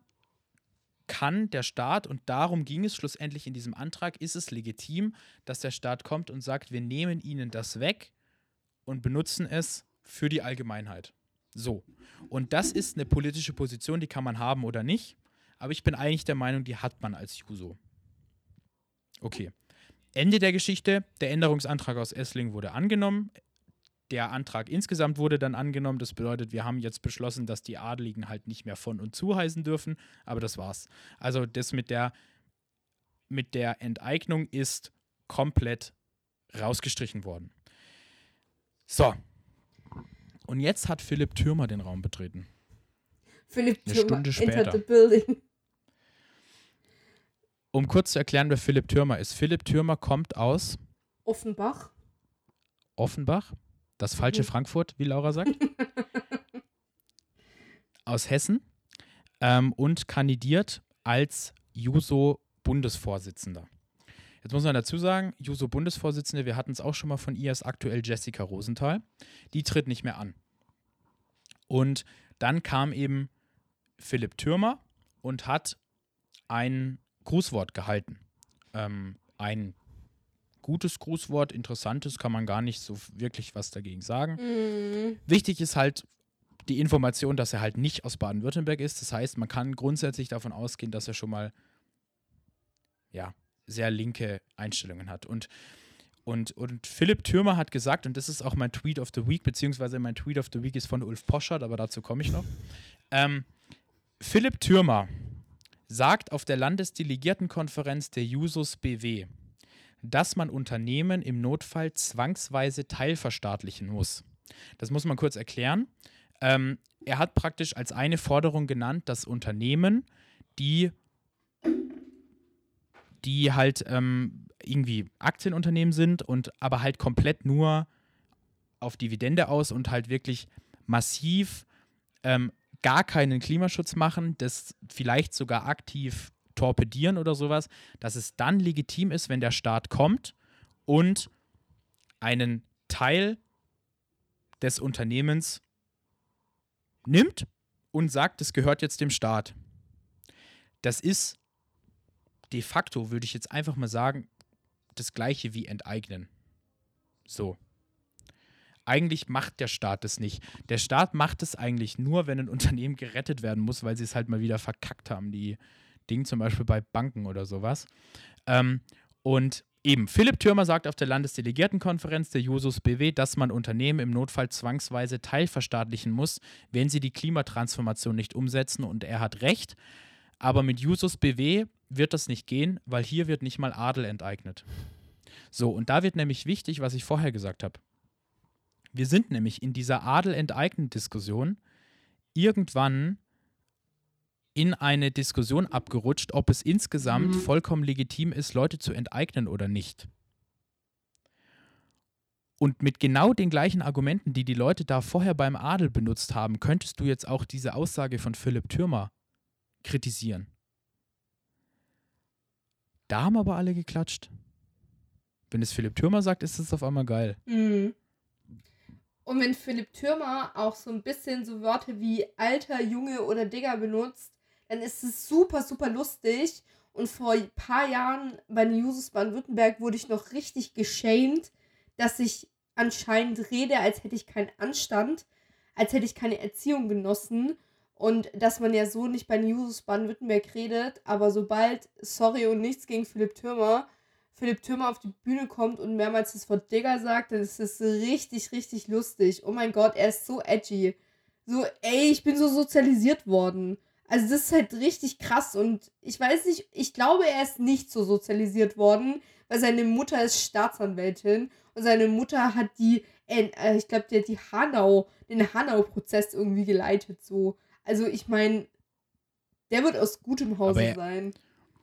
kann der Staat, und darum ging es schlussendlich in diesem Antrag, ist es legitim, dass der Staat kommt und sagt, wir nehmen ihnen das weg und benutzen es für die Allgemeinheit. So. Und das ist eine politische Position, die kann man haben oder nicht. Aber ich bin eigentlich der Meinung, die hat man als Juso. Okay. Ende der Geschichte, der Änderungsantrag aus Essling wurde angenommen. Der Antrag insgesamt wurde dann angenommen. Das bedeutet, wir haben jetzt beschlossen, dass die Adeligen halt nicht mehr von und zu heißen dürfen. Aber das war's. Also das mit der, mit der Enteignung ist komplett rausgestrichen worden. So. Und jetzt hat Philipp Türmer den Raum betreten. Philipp Eine Türmer Stunde später. the building. Um kurz zu erklären, wer Philipp Türmer ist. Philipp Türmer kommt aus Offenbach. Offenbach? Das falsche mhm. Frankfurt, wie Laura sagt. (laughs) aus Hessen ähm, und kandidiert als Juso-Bundesvorsitzender. Jetzt muss man dazu sagen, Juso-Bundesvorsitzende, wir hatten es auch schon mal von ihr, ist aktuell Jessica Rosenthal. Die tritt nicht mehr an. Und dann kam eben Philipp Türmer und hat ein Grußwort gehalten. Ähm, ein gutes Grußwort, interessantes, kann man gar nicht so wirklich was dagegen sagen. Mhm. Wichtig ist halt die Information, dass er halt nicht aus Baden-Württemberg ist. Das heißt, man kann grundsätzlich davon ausgehen, dass er schon mal ja, sehr linke Einstellungen hat. Und, und, und Philipp Türmer hat gesagt, und das ist auch mein Tweet of the Week, beziehungsweise mein Tweet of the Week ist von Ulf Poschert, aber dazu komme ich noch. Ähm, Philipp Türmer sagt auf der Landesdelegiertenkonferenz der Jusos BW, dass man Unternehmen im Notfall zwangsweise teilverstaatlichen muss. Das muss man kurz erklären. Ähm, er hat praktisch als eine Forderung genannt, dass Unternehmen, die, die halt ähm, irgendwie Aktienunternehmen sind und aber halt komplett nur auf Dividende aus und halt wirklich massiv ähm, gar keinen Klimaschutz machen, das vielleicht sogar aktiv torpedieren oder sowas, dass es dann legitim ist, wenn der Staat kommt und einen Teil des Unternehmens nimmt und sagt, es gehört jetzt dem Staat. Das ist de facto, würde ich jetzt einfach mal sagen, das gleiche wie enteignen. So. Eigentlich macht der Staat das nicht. Der Staat macht es eigentlich nur, wenn ein Unternehmen gerettet werden muss, weil sie es halt mal wieder verkackt haben. Die Dinge zum Beispiel bei Banken oder sowas. Ähm, und eben, Philipp Thürmer sagt auf der Landesdelegiertenkonferenz der Jusos BW, dass man Unternehmen im Notfall zwangsweise teilverstaatlichen muss, wenn sie die Klimatransformation nicht umsetzen. Und er hat recht. Aber mit Jusos BW wird das nicht gehen, weil hier wird nicht mal Adel enteignet. So, und da wird nämlich wichtig, was ich vorher gesagt habe. Wir sind nämlich in dieser Adel-Enteignen-Diskussion irgendwann in eine Diskussion abgerutscht, ob es insgesamt mhm. vollkommen legitim ist, Leute zu enteignen oder nicht. Und mit genau den gleichen Argumenten, die die Leute da vorher beim Adel benutzt haben, könntest du jetzt auch diese Aussage von Philipp Thürmer kritisieren. Da haben aber alle geklatscht. Wenn es Philipp Thürmer sagt, ist es auf einmal geil. Mhm. Und wenn Philipp Thürmer auch so ein bisschen so Worte wie Alter, Junge oder Digger benutzt, dann ist es super, super lustig. Und vor ein paar Jahren bei den Jusos Baden-Württemberg wurde ich noch richtig geschämt, dass ich anscheinend rede, als hätte ich keinen Anstand, als hätte ich keine Erziehung genossen und dass man ja so nicht bei den Jusos Baden-Württemberg redet, aber sobald, sorry und nichts gegen Philipp Thürmer, Philipp Thürmer auf die Bühne kommt und mehrmals das Wort Digger sagt, dann ist das richtig, richtig lustig. Oh mein Gott, er ist so edgy. So, ey, ich bin so sozialisiert worden. Also das ist halt richtig krass und ich weiß nicht, ich glaube, er ist nicht so sozialisiert worden, weil seine Mutter ist Staatsanwältin und seine Mutter hat die, äh, ich glaube, der hat die Hanau, den Hanau-Prozess irgendwie geleitet so. Also ich meine, der wird aus gutem Hause er, sein.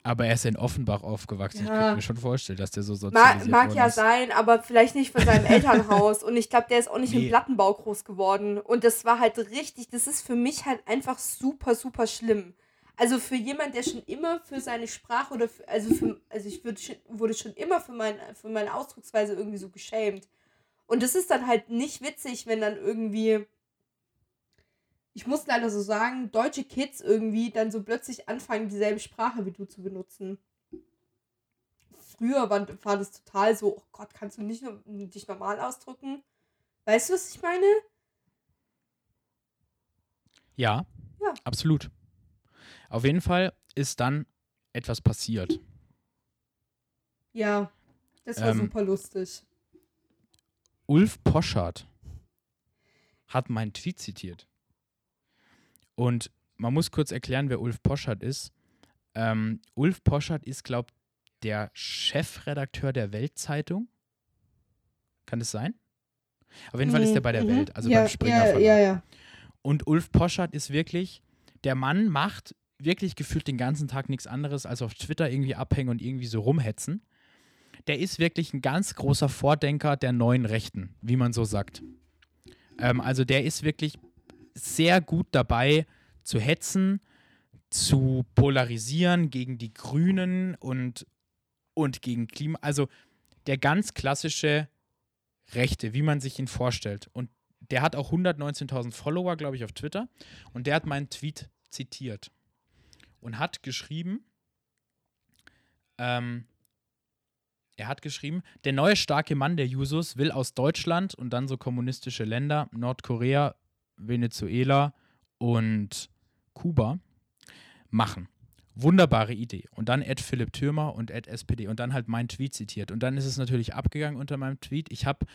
Aber er ist in Offenbach aufgewachsen. Ja. Ich könnte mir schon vorstellen, dass der so sozialisiert Mag, mag ja ist. sein, aber vielleicht nicht von seinem (laughs) Elternhaus. Und ich glaube, der ist auch nicht nee. im Plattenbau groß geworden. Und das war halt richtig, das ist für mich halt einfach super, super schlimm. Also für jemand, der schon immer für seine Sprache oder für, also für, also ich würd, wurde schon immer für, mein, für meine Ausdrucksweise irgendwie so geschämt. Und das ist dann halt nicht witzig, wenn dann irgendwie ich muss leider so sagen, deutsche Kids irgendwie dann so plötzlich anfangen, dieselbe Sprache wie du zu benutzen. Früher war, war das total so, oh Gott, kannst du nicht nur, dich normal ausdrücken? Weißt du, was ich meine? Ja, ja, absolut. Auf jeden Fall ist dann etwas passiert. Ja, das war ähm, super lustig. Ulf Poschardt hat meinen Tweet zitiert. Und man muss kurz erklären, wer Ulf Poschardt ist. Ähm, Ulf Poschardt ist, glaube ich, der Chefredakteur der Weltzeitung. Kann das sein? Auf jeden Fall ist er bei der mhm. Welt, also ja, beim Springer ja, ja, ja. Und Ulf Poschardt ist wirklich, der Mann macht wirklich gefühlt den ganzen Tag nichts anderes als auf Twitter irgendwie abhängen und irgendwie so rumhetzen. Der ist wirklich ein ganz großer Vordenker der neuen Rechten, wie man so sagt. Ähm, also der ist wirklich sehr gut dabei zu hetzen, zu polarisieren gegen die Grünen und, und gegen Klima. Also der ganz klassische Rechte, wie man sich ihn vorstellt. Und der hat auch 119.000 Follower, glaube ich, auf Twitter. Und der hat meinen Tweet zitiert und hat geschrieben, ähm, er hat geschrieben, der neue starke Mann der Jusos will aus Deutschland und dann so kommunistische Länder, Nordkorea, Venezuela und Kuba machen. Wunderbare Idee. Und dann Ed Philipp Thürmer und Ed SPD und dann halt mein Tweet zitiert. Und dann ist es natürlich abgegangen unter meinem Tweet. Ich habe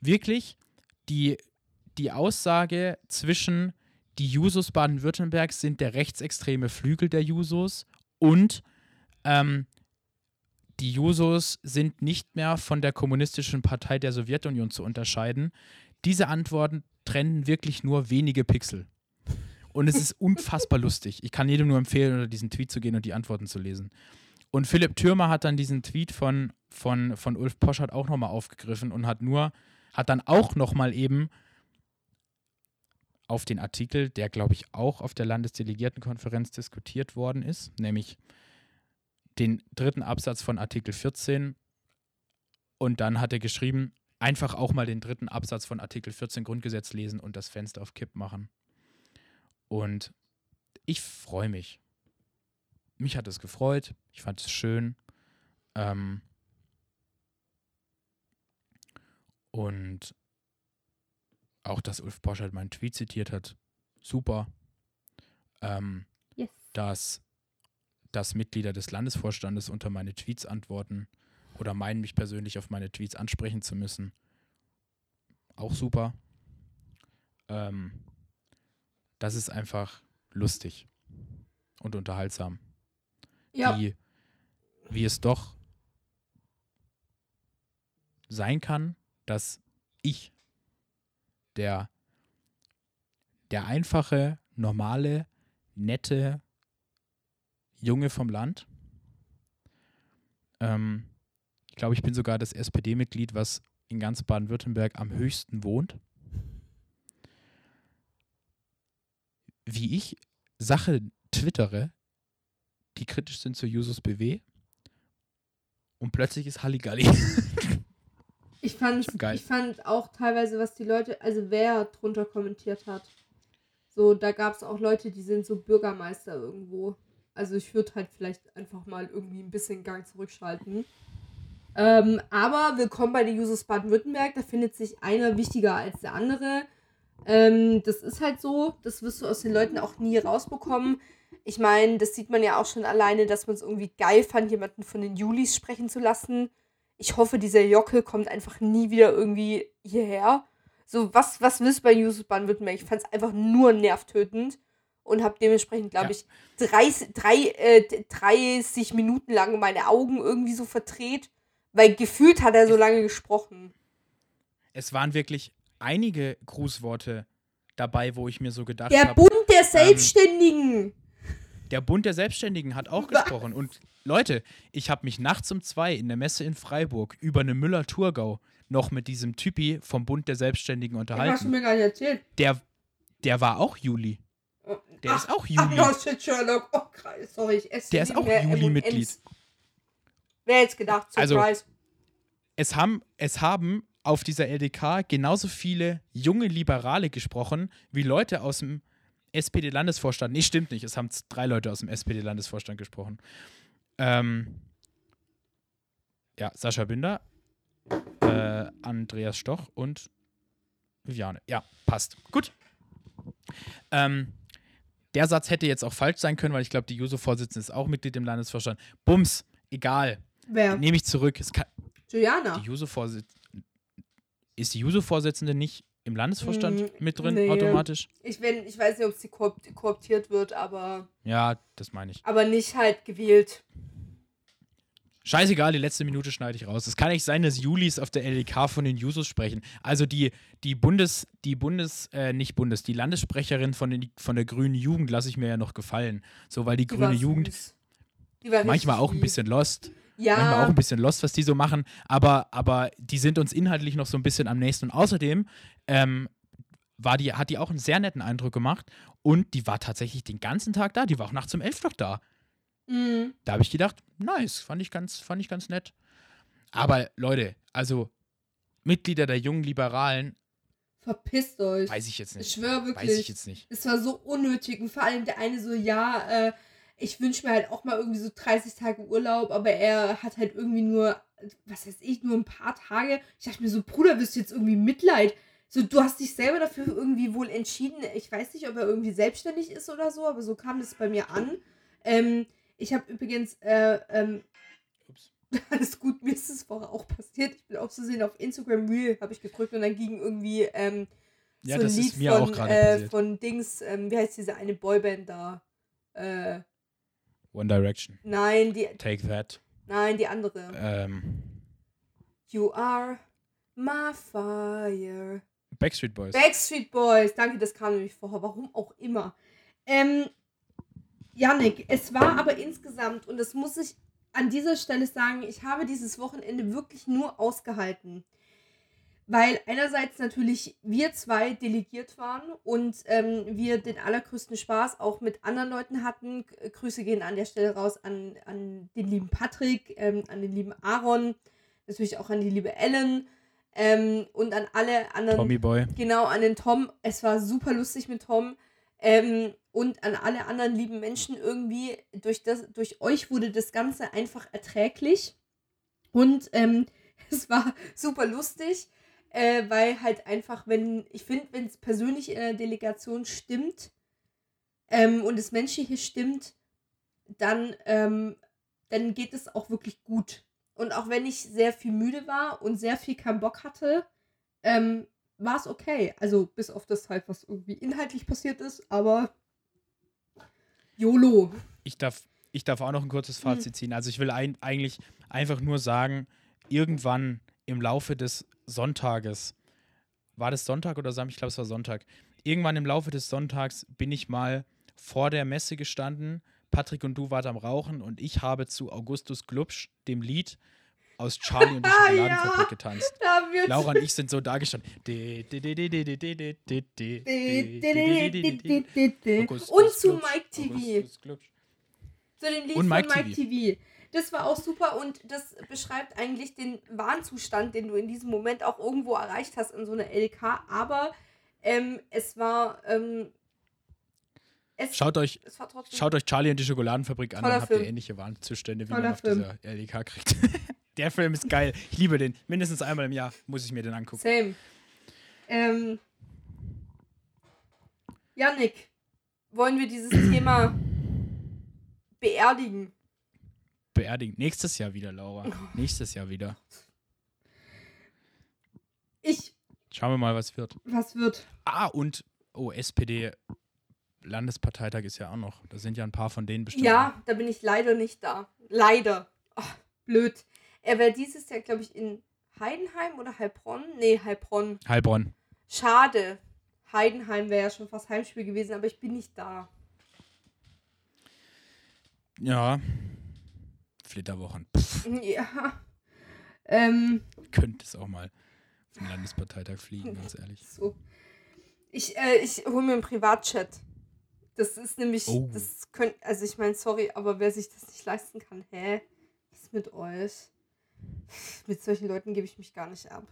wirklich die, die Aussage zwischen die Jusos Baden-Württemberg sind der rechtsextreme Flügel der Jusos und ähm, die Jusos sind nicht mehr von der kommunistischen Partei der Sowjetunion zu unterscheiden. Diese Antworten trennen wirklich nur wenige Pixel. Und es ist unfassbar (laughs) lustig. Ich kann jedem nur empfehlen, unter diesen Tweet zu gehen und die Antworten zu lesen. Und Philipp Thürmer hat dann diesen Tweet von, von, von Ulf Poschardt auch nochmal aufgegriffen und hat nur, hat dann auch nochmal eben auf den Artikel, der glaube ich auch auf der Landesdelegiertenkonferenz diskutiert worden ist, nämlich den dritten Absatz von Artikel 14 und dann hat er geschrieben, einfach auch mal den dritten Absatz von Artikel 14 Grundgesetz lesen und das Fenster auf Kipp machen. Und ich freue mich. Mich hat es gefreut. Ich fand es schön. Ähm und auch, dass Ulf Posch halt meinen Tweet zitiert hat, super. Ähm, Yes. dass, dass Mitglieder des Landesvorstandes unter meine Tweets antworten oder meinen, mich persönlich auf meine Tweets ansprechen zu müssen. Auch super. Ähm, das ist einfach lustig und unterhaltsam. Ja. Wie, wie es doch sein kann, dass ich, der, der einfache, normale, nette Junge vom Land, ähm, ich glaube, ich bin sogar das SPD-Mitglied, was in ganz Baden-Württemberg am höchsten wohnt. Wie ich Sachen twittere, die kritisch sind zu Jusos BW und plötzlich ist Halligalli. (laughs) Ich fand, Schon geil. ich fand auch teilweise, was die Leute, also wer drunter kommentiert hat. So, da gab es auch Leute, die sind so Bürgermeister irgendwo. Also ich würde halt vielleicht einfach mal irgendwie ein bisschen Gang zurückschalten. Ähm, aber willkommen bei den Jusos Baden-Württemberg. Da findet sich einer wichtiger als der andere. Ähm, das ist halt so. Das wirst du aus den Leuten auch nie rausbekommen. Ich meine, das sieht man ja auch schon alleine, dass man es irgendwie geil fand, jemanden von den Julis sprechen zu lassen. Ich hoffe, dieser Jockel kommt einfach nie wieder irgendwie hierher. So, was, was willst du bei Jusos Baden-Württemberg? Ich fand es einfach nur nervtötend und habe dementsprechend, glaube Ja. ich, 30, drei, äh, 30 Minuten lang meine Augen irgendwie so verdreht, weil gefühlt hat er so lange gesprochen. es waren wirklich einige Grußworte dabei, wo ich mir so gedacht Der habe, Bund der Selbstständigen! der Bund der Selbstständigen hat auch gesprochen. Und Leute, ich habe mich nachts um zwei in der Messe in Freiburg über eine Müller-Thurgau noch mit diesem Typi vom Bund der Selbstständigen Das hast du unterhalten. mir gar nicht erzählt. Der, der war auch Juli. Der ist auch Ach, Juli. no shit, Sherlock. Oh, sorry, ich esse Der ist auch Juli-Mitglied. Wer hätte gedacht, Also- Surprise. es haben, es haben auf dieser LDK genauso viele junge Liberale gesprochen, wie Leute aus dem SPD-Landesvorstand. Nee, stimmt nicht. Es haben drei Leute aus dem SPD-Landesvorstand gesprochen. Ähm, ja, Sascha Binder, äh, Andreas Stoch und Viviane. Ja, passt. Gut. Ähm, der Satz hätte jetzt auch falsch sein können, weil ich glaube, die Juso-Vorsitzende ist auch Mitglied im Landesvorstand. Bums, egal. Wer? Nehme ich zurück. Es kann, Juliana. die Juso-Vorsitzende. Ist die Juso-Vorsitzende nicht im Landesvorstand Mm, mit drin nee. automatisch? Ich, wenn, ich weiß nicht, ob sie korrupt, korruptiert wird, aber, Ja, das meine ich. aber nicht halt gewählt. Scheißegal, die letzte Minute schneide ich raus. Es kann nicht sein, dass Julis auf der LDK von den Jusos sprechen. Also die, die Bundes, die Bundes, äh, nicht Bundes, die Landessprecherin von, den, von der grünen Jugend lasse ich mir ja noch gefallen. So, weil die, Die grüne Jugend manchmal auch ein bisschen lost. Ja, manchmal auch ein bisschen lost, was die so machen, aber, aber die sind uns inhaltlich noch so ein bisschen am nächsten. Und außerdem ähm, war die, hat die auch einen sehr netten Eindruck gemacht und die war tatsächlich den ganzen Tag da. Die war auch nachts um elf noch da. Mhm. Da habe ich gedacht, nice, fand ich ganz, fand ich ganz nett. Aber Leute, also Mitglieder der jungen Liberalen, Verpisst euch. weiß ich jetzt ich nicht. schwöre Weiß wirklich. ich jetzt nicht. Es war so unnötig. Und vor allem der eine so, ja, äh, ich wünsche mir halt auch mal irgendwie so 30 Tage Urlaub, aber er hat halt irgendwie nur, was weiß ich, nur ein paar Tage. Ich dachte mir so, Bruder, wirst du jetzt irgendwie Mitleid? So, du hast dich selber dafür irgendwie wohl entschieden. Ich weiß nicht, ob er irgendwie selbstständig ist oder so, aber so kam das bei mir an. Ähm, ich habe übrigens, äh, ähm, (laughs) alles gut, mir ist es vorher auch passiert. Ich bin auch zu sehen auf Instagram Reel, habe ich gedrückt und dann ging irgendwie, ähm, Ja, so ein das Lied von, äh, von Dings, ähm, wie heißt diese eine Boyband da? Äh, One Direction. nein, die, Take that. nein, die andere. Ähm, You are my fire. Backstreet Boys. Backstreet Boys, danke, das kam nämlich vorher, warum auch immer. Ähm, Yannick, es war aber insgesamt, und das muss ich an dieser Stelle sagen, ich habe dieses Wochenende wirklich nur ausgehalten. Weil einerseits natürlich wir zwei delegiert waren und ähm, wir den allergrößten Spaß auch mit anderen Leuten hatten. Grüße gehen an der Stelle raus an, an den lieben Patrick, ähm, an den lieben Aaron, natürlich auch an die liebe Ellen ähm, und an alle anderen. Tommy Boy. Genau, an den Tom. Es war super lustig mit Tom. Ähm, und an alle anderen lieben Menschen irgendwie. Durch, das, durch euch wurde das Ganze einfach erträglich. Und ähm, (laughs) es war super lustig, äh, weil halt einfach, wenn, ich finde, wenn es persönlich in der Delegation stimmt ähm, und das Menschliche stimmt, dann, ähm, dann geht es auch wirklich gut. Und auch wenn ich sehr viel müde war und sehr viel keinen Bock hatte, ähm, war es okay. Also bis auf das halt, was irgendwie inhaltlich passiert ist, aber YOLO. Ich darf, ich darf auch noch ein kurzes Mhm. Fazit ziehen. Also ich will ein, eigentlich einfach nur sagen, irgendwann im Laufe des Sonntages, war das Sonntag oder Samstag? Ich glaube, es war Sonntag. Irgendwann im Laufe des Sonntags bin ich mal vor der Messe gestanden. Patrick und du wart am Rauchen und ich habe zu Augustus Glubsch, dem Lied aus Charlie und die Schokoladenfabrik ja, getanzt. Laura und ich sind so da gestanden. Und zu Mike TV. Zu dem Lied von Mike TV. Das war auch super und das beschreibt eigentlich den Warnzustand, den du in diesem Moment auch irgendwo erreicht hast in so einer LK. Aber ähm, es war. Ähm, es, Schaut euch, schaut euch Charlie und die Schokoladenfabrik an, dann habt ihr Film. ähnliche Warnzustände, wie Toller man auf Film. dieser LDK kriegt. (laughs) Der Film ist geil. Ich liebe den. Mindestens einmal im Jahr muss ich mir den angucken. Same. Ähm, Yannick, wollen wir dieses Thema (clears throat) beerdigen? Beerdigen. Nächstes Jahr wieder, Laura. Nächstes Jahr wieder. Ich. Schauen wir mal, was wird. Was wird? Ah, und, oh, SPD. Landesparteitag ist ja auch noch. Da sind ja ein paar von denen bestimmt. Ja, da bin ich leider nicht da. Leider. Ach, blöd. Er wäre dieses Jahr, glaube ich, in Heidenheim oder Heilbronn? Nee, Heilbronn. Heilbronn. Schade. Heidenheim wäre ja schon fast Heimspiel gewesen, aber ich bin nicht da. Ja. Flitterwochen. Pff, Ja. Ähm, könnte es auch mal vom Landesparteitag fliegen, ganz ehrlich. (laughs) so. Ich, äh, ich hole mir einen Privatchat. Das ist nämlich, Oh. das könnt, also ich meine, sorry, aber wer sich das nicht leisten kann, hä? Was ist mit euch? Mit solchen Leuten gebe ich mich gar nicht ab.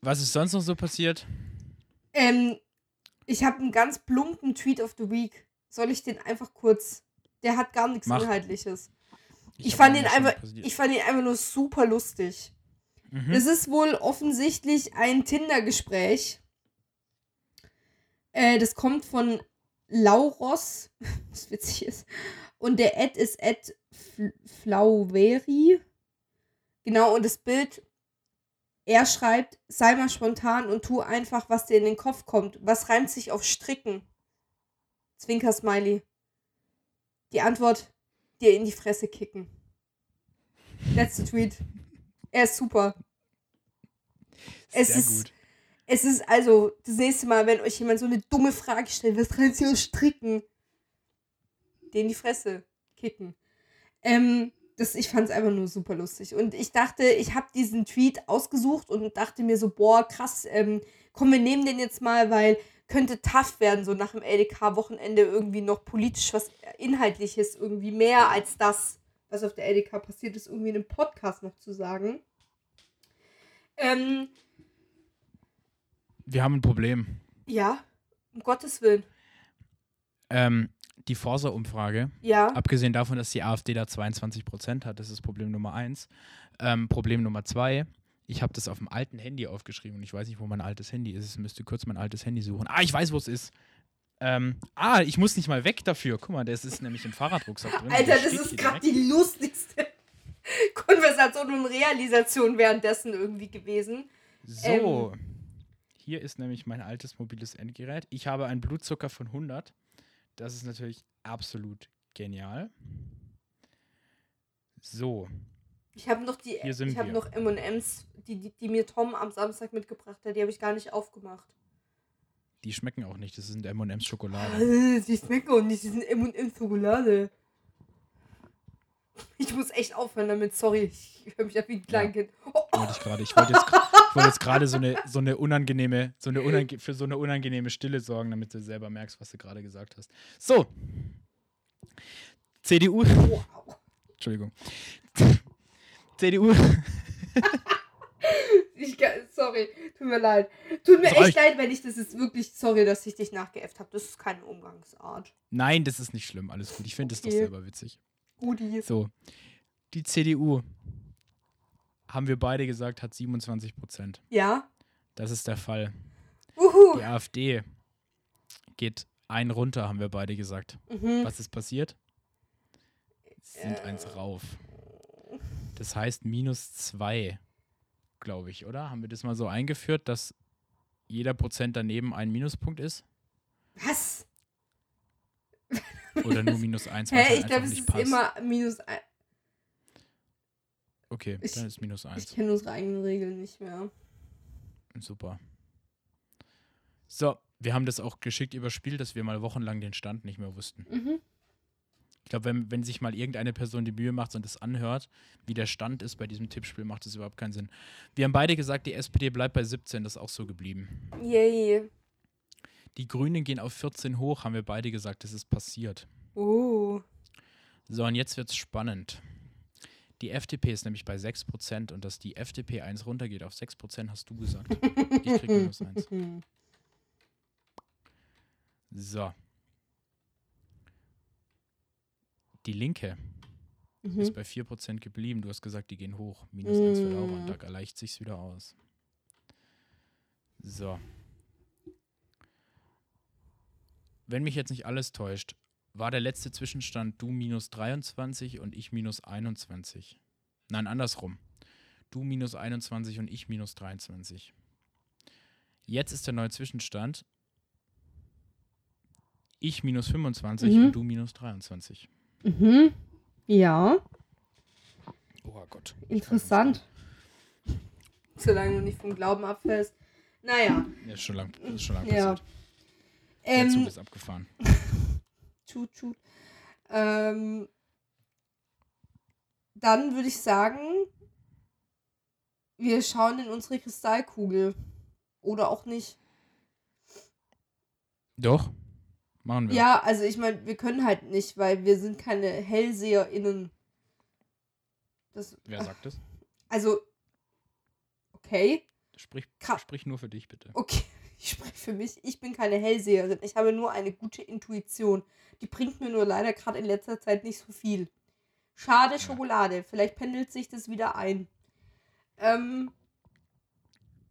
Was ist sonst noch so passiert? Ähm, ich habe einen ganz plumpen Tweet of the Week. Soll ich den einfach kurz? Der hat gar nichts Mach. Inhaltliches. Ich, hab fand ihn einfach, ich fand ihn einfach nur super lustig. Mhm. Es ist wohl offensichtlich ein Tinder-Gespräch. Äh, das kommt von Lauros, (laughs) was witzig ist. Und der Ad ist Ad Fl- Flauveri. Genau, und das Bild, er schreibt, sei mal spontan und tu einfach, was dir in den Kopf kommt. Was reimt sich auf Stricken? Zwinker-Smiley. Die Antwort, dir in die Fresse kicken. Letzter Tweet. Er ist super. Es Sehr ist, gut. es ist also das nächste Mal, wenn euch jemand so eine dumme Frage stellt, was sich aus Stricken? Den in die Fresse kicken. Ähm, das, ich fand es einfach nur super lustig. Und ich dachte, ich habe diesen Tweet ausgesucht und dachte mir so, boah, krass, ähm, komm, wir nehmen den jetzt mal, weil könnte tough werden, so nach dem LDK-Wochenende irgendwie noch politisch was Inhaltliches, irgendwie mehr als das, was auf der LDK passiert ist, irgendwie in einem Podcast noch zu sagen. Ähm, Wir haben ein Problem. ja, um Gottes Willen. Ähm, die Forsa-Umfrage, Ja. abgesehen davon, dass die AfD da 22 Prozent hat, das ist Problem Nummer eins. Ähm, Problem Nummer zwei, ich habe das auf dem alten Handy aufgeschrieben und ich weiß nicht, wo mein altes Handy ist. Ich müsste kurz mein altes Handy suchen. Ah, ich weiß, wo es ist. Ähm, ah, ich muss nicht mal weg dafür. Guck mal, das ist nämlich im Fahrradrucksack drin. Alter, das ist gerade die lustigste (laughs) Konversation und Realisation währenddessen irgendwie gewesen. So. Ähm. Hier ist nämlich mein altes mobiles Endgerät. Ich habe einen Blutzucker von 100. Das ist natürlich absolut genial. So. Ich habe noch die, ich habe noch M&Ms, die, die, die mir Tom am Samstag mitgebracht hat. Die habe ich gar nicht aufgemacht. Die schmecken auch nicht. Das sind M&M's Schokolade. (laughs) Die schmecken auch nicht, die sind M&M's Schokolade. Ich muss echt aufhören damit, sorry. Ich höre mich an wie ein Kleinkind. Oh, Wollte ich gerade. Ich wollte jetzt, ich wollte jetzt gerade so eine, so eine unangenehme, so eine unange für so eine unangenehme Stille sorgen, damit du selber merkst, was du gerade gesagt hast. So. CDU. wow. Entschuldigung. CDU. (laughs) Ich, kann- sorry, tut mir leid. Tut mir Das echt leid, wenn ich das ist wirklich sorry, dass ich dich nachgeäfft habe. Das ist keine Umgangsart. Nein, das ist nicht schlimm. Alles gut. Ich finde es doch Okay. selber witzig. Gudi. So. Die CDU, haben wir beide gesagt, hat 27 Prozent. Ja. Das ist der Fall. Uhu. Die AfD geht ein runter, haben wir beide gesagt. Mhm. Was ist passiert? Sie sind Äh. eins rauf. Das heißt minus zwei, glaube ich, oder? Haben wir das mal so eingeführt, dass jeder Prozent daneben ein Minuspunkt ist? Was? Oder nur (laughs) minus eins? weil Hä, halt ich glaube, es ist passt? immer minus ein. Okay, ich- dann ist minus Ich eins. kenne unsere eigenen Regeln nicht mehr. Super. So, wir haben das auch geschickt überspielt, dass wir mal wochenlang den Stand nicht mehr wussten. Mhm. Ich glaube, wenn, wenn sich mal irgendeine Person die Mühe macht und das anhört, wie der Stand ist bei diesem Tippspiel, macht das überhaupt keinen Sinn. Wir haben beide gesagt, die SPD bleibt bei 17, das ist auch so geblieben. Yay. Die Grünen gehen auf 14 hoch, haben wir beide gesagt, das ist passiert. Oh. So, und jetzt wird's spannend. Die FDP ist nämlich bei 6% und dass die FDP 1 runtergeht auf 6%, hast du gesagt. Ich krieg (laughs) minus 1. (laughs) So. Die Linke ist Mhm. bei 4% geblieben. Du hast gesagt, die gehen hoch. Minus 1 für Laura. Mm. Gleicht sich's wieder aus. So. Wenn mich jetzt nicht alles täuscht, war der letzte Zwischenstand du minus 23 und ich minus 21. Nein, andersrum. Du minus 21 und ich minus 23. Jetzt ist der neue Zwischenstand. Ich minus 25 Mhm. und du minus 23. Mhm. Ja, Oh Gott. interessant. Solange du nicht vom Glauben abfällst. Naja. Ja, ist schon lang, ist schon lang Ja. passiert. Der Zug Ähm, ist abgefahren. (laughs) tschut, tschut. Ähm, dann würde ich sagen, wir schauen in unsere Kristallkugel. Oder auch nicht. Doch. Machen wir. Ja, also ich meine, wir können halt nicht, weil wir sind keine HellseherInnen. Das, Wer sagt das? also, okay. Sprich, Ka- sprich nur für dich, bitte. Okay, (laughs) ich spreche für mich. Ich bin keine Hellseherin. Ich habe nur eine gute Intuition. Die bringt mir nur leider gerade in letzter Zeit nicht so viel. Schade Schokolade. Vielleicht pendelt sich das wieder ein. Ähm,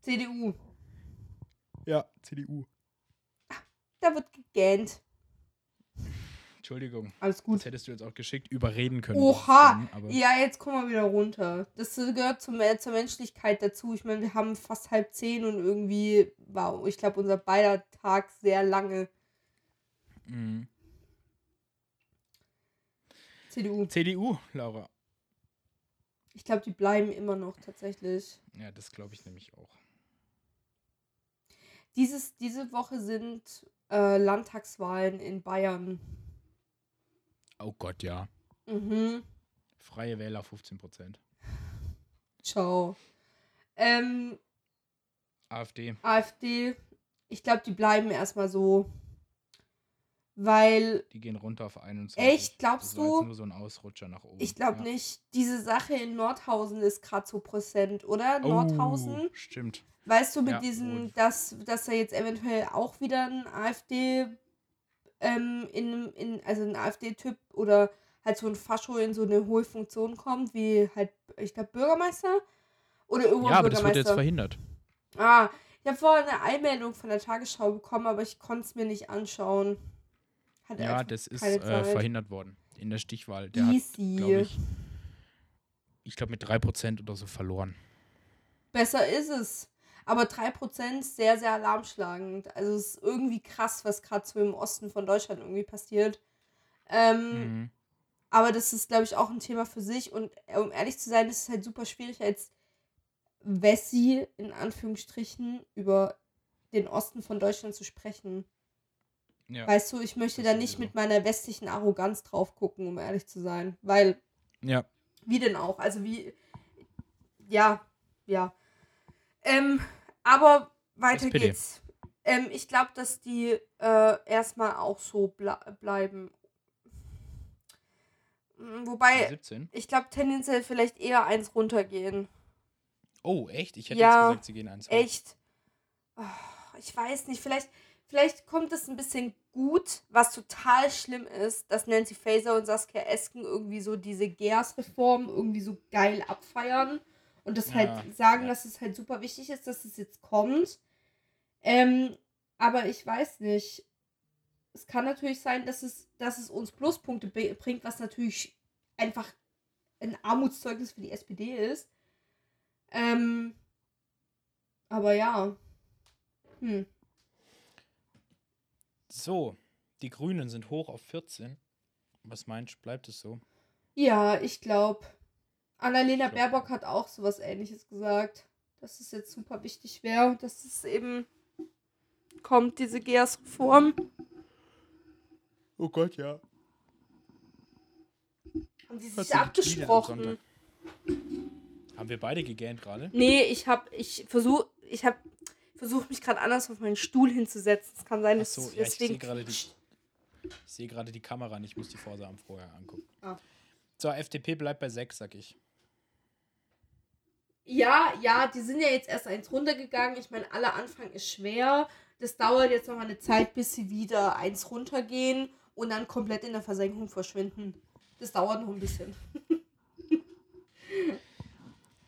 CDU. Ja, CDU. Da wird gegähnt. Entschuldigung. Alles gut. Das hättest du jetzt auch geschickt überreden können. Oha! Aber Ja, jetzt kommen wir wieder runter. Das gehört zum, äh, zur Menschlichkeit dazu. Ich meine, wir haben fast halb zehn und irgendwie war, ich glaube, unser beider Tag sehr lange. Mhm. CDU. CDU, Laura. Ich glaube, die bleiben immer noch tatsächlich. Ja, das glaube ich nämlich auch. Dieses, diese Woche sind äh, Landtagswahlen in Bayern. Oh Gott, ja. Mhm. Freie Wähler 15 Prozent. Ciao. Ähm, AfD. AfD, ich glaube, die bleiben erstmal so. Weil Die gehen runter auf 21. Echt? Glaubst das war du? Jetzt nur so ein Ausrutscher nach oben. ich glaube Ja. nicht, diese Sache in Nordhausen ist gerade so Prozent, oder? Nordhausen. Oh, stimmt. Weißt du, mit Ja, diesem, dass, dass da jetzt eventuell auch wieder ein AfD, ähm, in, in, also ein AfD-Typ oder halt so ein Fascho in so eine hohe Funktion kommt, wie halt, ich glaube, Bürgermeister? Oder irgendwo Ja, aber das wird jetzt verhindert. ah, ich habe vorher eine Einmeldung von der Tagesschau bekommen, aber ich konnte es mir nicht anschauen. Hatte Ja, das ist äh, verhindert worden in der Stichwahl. Der hat, Easy. glaube ich, ich glaube mit 3% oder so verloren. Besser ist es. Aber 3% ist sehr, sehr alarmschlagend. Also es ist irgendwie krass, was gerade so im Osten von Deutschland irgendwie passiert. Ähm, Mhm. Aber das ist, glaube ich, auch ein Thema für sich. Und äh, um ehrlich zu sein, ist es halt super schwierig, als Wessi in Anführungsstrichen über den Osten von Deutschland zu sprechen. Ja. Weißt du, ich möchte da nicht mit meiner westlichen Arroganz drauf gucken, um ehrlich zu sein. Weil Ja. Wie denn auch? Also wie. Ja, ja. Ähm, aber weiter SPD. geht's. Ähm, ich glaube, dass die äh, erstmal auch so ble bleiben. Mm, Wobei, 17. ich glaube tendenziell vielleicht eher eins runtergehen. Oh, echt? Ich hätte Ja, jetzt gesagt, sie gehen eins hoch. Echt? Oh, ich weiß nicht. Vielleicht, vielleicht kommt es ein bisschen gut, was total schlimm ist, dass Nancy Faeser und Saskia Esken irgendwie so diese GERS-Reform irgendwie so geil abfeiern und das Ja, halt sagen, ja. dass es halt super wichtig ist, dass es jetzt kommt. Ähm, aber ich weiß nicht. Es kann natürlich sein, dass es, dass es uns Pluspunkte bringt, was natürlich einfach ein Armutszeugnis für die SPD ist. Ähm, aber ja. Hm. So, die Grünen sind hoch auf 14. Was meinst du, bleibt es so? Ja, ich glaube. Annalena Baerbock hat auch sowas ähnliches gesagt. Dass es jetzt super wichtig wäre, dass es eben kommt, diese GERS-Reform. Oh Gott, ja. Haben die Hört sich die abgesprochen? Haben wir beide gegähnt gerade? Nee, ich hab, ich versuch, ich hab versucht mich gerade anders auf meinen Stuhl hinzusetzen. Es kann sein, dass so, es ja, ich sehe deswegen. gerade die, ich sehe gerade die Kamera nicht, ich muss die Vorsamen vorher angucken. Ah. So, FDP bleibt bei 6, sag ich. Ja, ja, die sind ja jetzt erst eins runtergegangen. Ich meine, aller Anfang ist schwer. Das dauert jetzt noch mal eine Zeit, bis sie wieder eins runtergehen und dann komplett in der Versenkung verschwinden. Das dauert noch ein bisschen. (laughs)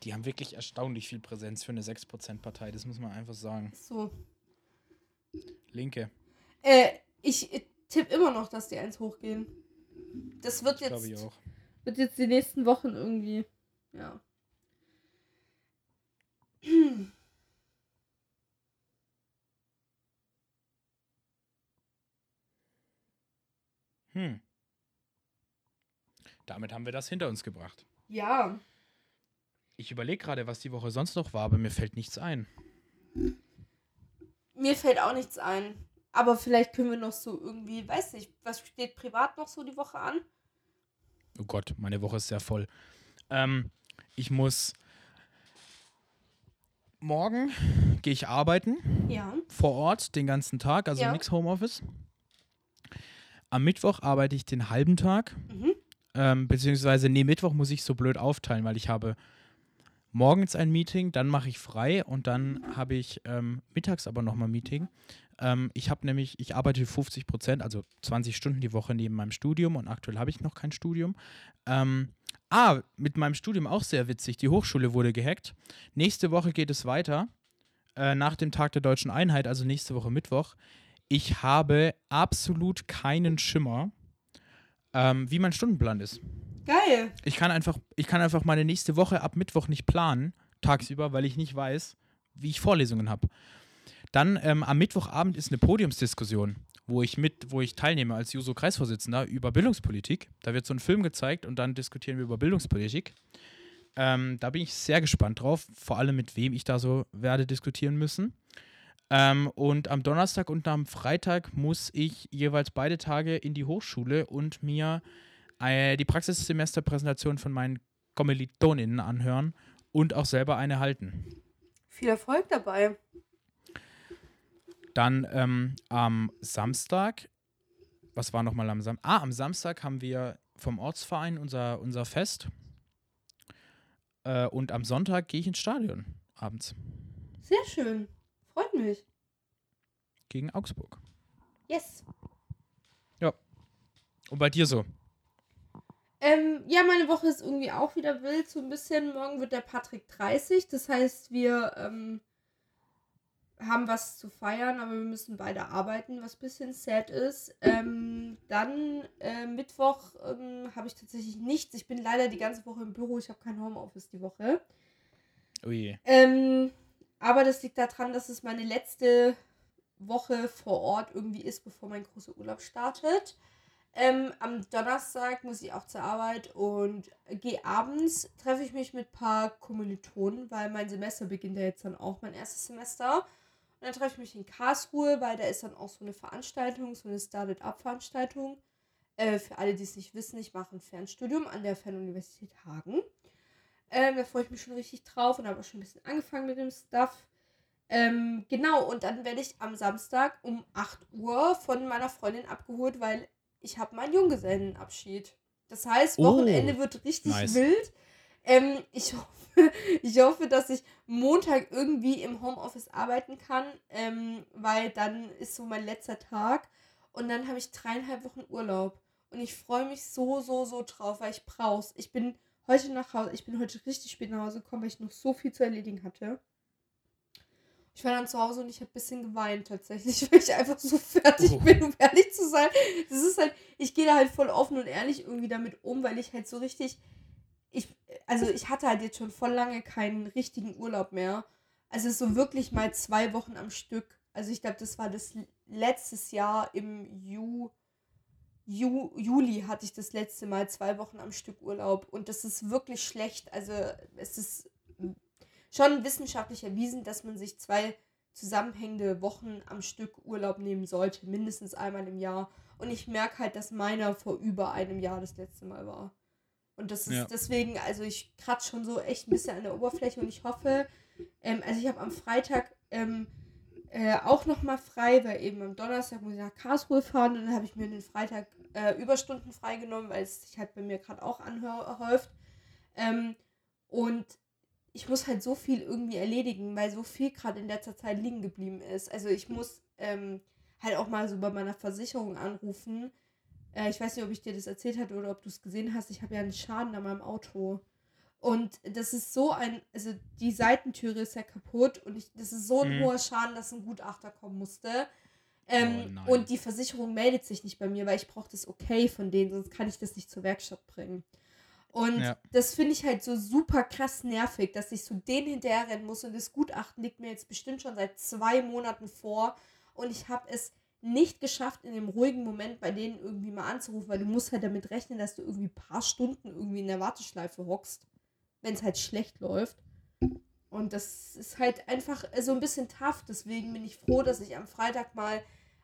Die haben wirklich erstaunlich viel Präsenz für eine 6%-Partei, das muss man einfach sagen. So. Linke, Äh, ich tippe immer noch, dass die eins hochgehen. Das wird glaube ich jetzt, auch. wird jetzt die nächsten Wochen irgendwie. Ja. Hm. Damit haben wir das hinter uns gebracht. Ja. Ich überlege gerade, was die Woche sonst noch war, aber mir fällt nichts ein. Mir fällt auch nichts ein. Aber vielleicht können wir noch so irgendwie, weiß nicht, was steht privat noch so die Woche an? Oh Gott, meine Woche ist sehr voll. Ähm, ich muss. Morgen gehe ich arbeiten. Ja. vor Ort den ganzen Tag, also Ja. nix Homeoffice. Am Mittwoch arbeite ich den halben Tag. Mhm. Ähm, beziehungsweise, nee, Mittwoch muss ich so blöd aufteilen, weil ich habe morgens ein Meeting, dann mache ich frei und dann habe ich ähm, mittags aber nochmal ein Meeting. Ähm, ich habe nämlich, ich arbeite 50 Prozent, also 20 Stunden die Woche neben meinem Studium und aktuell habe ich noch kein Studium. Ähm, ah, mit meinem Studium auch sehr witzig. Die Hochschule wurde gehackt. Nächste Woche geht es weiter äh, nach dem Tag der deutschen Einheit, also nächste Woche Mittwoch. Ich habe absolut keinen Schimmer, ähm, wie mein Stundenplan ist. Geil. Ich kann, einfach, ich kann einfach meine nächste Woche ab Mittwoch nicht planen, tagsüber, weil ich nicht weiß, wie ich Vorlesungen habe. Dann ähm, am Mittwochabend ist eine Podiumsdiskussion, wo ich mit, wo ich teilnehme als Juso-Kreisvorsitzender über Bildungspolitik. Da wird so ein Film gezeigt und dann diskutieren wir über Bildungspolitik. Ähm, da bin ich sehr gespannt drauf, vor allem mit wem ich da so werde diskutieren müssen. Ähm, und am Donnerstag und am Freitag muss ich jeweils beide Tage in die Hochschule und mir äh, die Praxissemesterpräsentation von meinen Kommilitoninnen anhören und auch selber eine halten. Viel Erfolg dabei. Dann ähm, am Samstag, was war nochmal am Samstag? Ah, am Samstag haben wir vom Ortsverein unser, unser Fest. Äh, und am Sonntag gehe ich ins Stadion abends Sehr schön. Freut mich. gegen Augsburg. Yes. Und bei dir so? Ähm, ja, meine Woche ist irgendwie auch wieder wild, so ein bisschen. Morgen wird der Patrick 30. Das heißt, wir ähm, haben was zu feiern, aber wir müssen beide arbeiten, was ein bisschen sad ist. Ähm, dann äh, Mittwoch ähm, habe ich tatsächlich nichts. Ich bin leider die ganze Woche im Büro. Ich habe kein Homeoffice die Woche. Ui. Ähm, aber das liegt daran, dass es meine letzte Woche vor Ort irgendwie ist, bevor mein großer Urlaub startet. Ähm, am Donnerstag muss ich auch zur Arbeit und gehe abends, treffe ich mich mit ein paar Kommilitonen, weil mein Semester beginnt ja jetzt dann auch, mein erstes Semester. Und dann treffe ich mich in Karlsruhe, weil da ist dann auch so eine Veranstaltung, so eine Started-Up-Veranstaltung. Äh, für alle, die es nicht wissen, ich mache ein Fernstudium an der Fernuniversität Hagen. Ähm, da freue ich mich schon richtig drauf und habe auch schon ein bisschen angefangen mit dem Stuff. Ähm, genau, und dann werde ich am Samstag um 8 Uhr von meiner Freundin abgeholt, weil ich habe meinen Junggesellenabschied. Das heißt, Wochenende oh, wird richtig nice. wild. Ähm, ich, hoffe, (laughs) ich hoffe, dass ich Montag irgendwie im Homeoffice arbeiten kann, ähm, weil dann ist so mein letzter Tag. Und dann habe ich dreieinhalb Wochen Urlaub. Und ich freue mich so, so, so drauf, weil ich brauch's. Ich bin heute nach Hause, ich bin heute richtig spät nach Hause gekommen, weil ich noch so viel zu erledigen hatte. Ich war dann zu Hause und ich habe ein bisschen geweint tatsächlich, (laughs) weil ich einfach so fertig oh. bin, um ehrlich zu sein. Das ist halt, ich gehe da halt voll offen und ehrlich irgendwie damit um, weil ich halt so richtig, ich, also ich hatte halt jetzt schon voll lange keinen richtigen Urlaub mehr. Also so wirklich mal zwei Wochen am Stück. Also ich glaube, das war das letztes Jahr im Ju, Ju, Juli hatte ich das letzte Mal zwei Wochen am Stück Urlaub und das ist wirklich schlecht. Also es ist schon wissenschaftlich erwiesen, dass man sich zwei zusammenhängende Wochen am Stück Urlaub nehmen sollte, mindestens einmal im Jahr. Und ich merke halt, dass meiner vor über einem Jahr das letzte Mal war. Und das ist ja. deswegen, also ich kratze schon so echt ein bisschen an der Oberfläche und ich hoffe, ähm, also ich habe am Freitag ähm, äh, auch nochmal frei, weil eben am Donnerstag muss ich nach Karlsruhe fahren und dann habe ich mir den Freitag äh, Überstunden freigenommen, weil es sich halt bei mir gerade auch anhäuft. Ähm, und ich muss halt so viel irgendwie erledigen, weil so viel gerade in letzter Zeit liegen geblieben ist. Also ich muss ähm, halt auch mal so bei meiner Versicherung anrufen. Äh, ich weiß nicht, ob ich dir das erzählt hatte oder ob du es gesehen hast. Ich habe ja einen Schaden an meinem Auto. Und das ist so ein, also die Seitentüre ist ja kaputt und ich, das ist so ein mhm. hoher Schaden, dass ein Gutachter kommen musste. Ähm, oh und die Versicherung meldet sich nicht bei mir, weil ich brauche das okay von denen, sonst kann ich das nicht zur Werkstatt bringen. Und ja. das finde ich halt so super krass nervig, dass ich so den hinterherrennen muss und das Gutachten liegt mir jetzt bestimmt schon seit zwei Monaten vor und ich habe es nicht geschafft, in dem ruhigen Moment bei denen irgendwie mal anzurufen, weil du musst halt damit rechnen, dass du irgendwie ein paar Stunden irgendwie in der Warteschleife hockst, wenn es halt schlecht läuft. Und das ist halt einfach so ein bisschen tough. Deswegen bin ich froh, dass ich am Freitag mal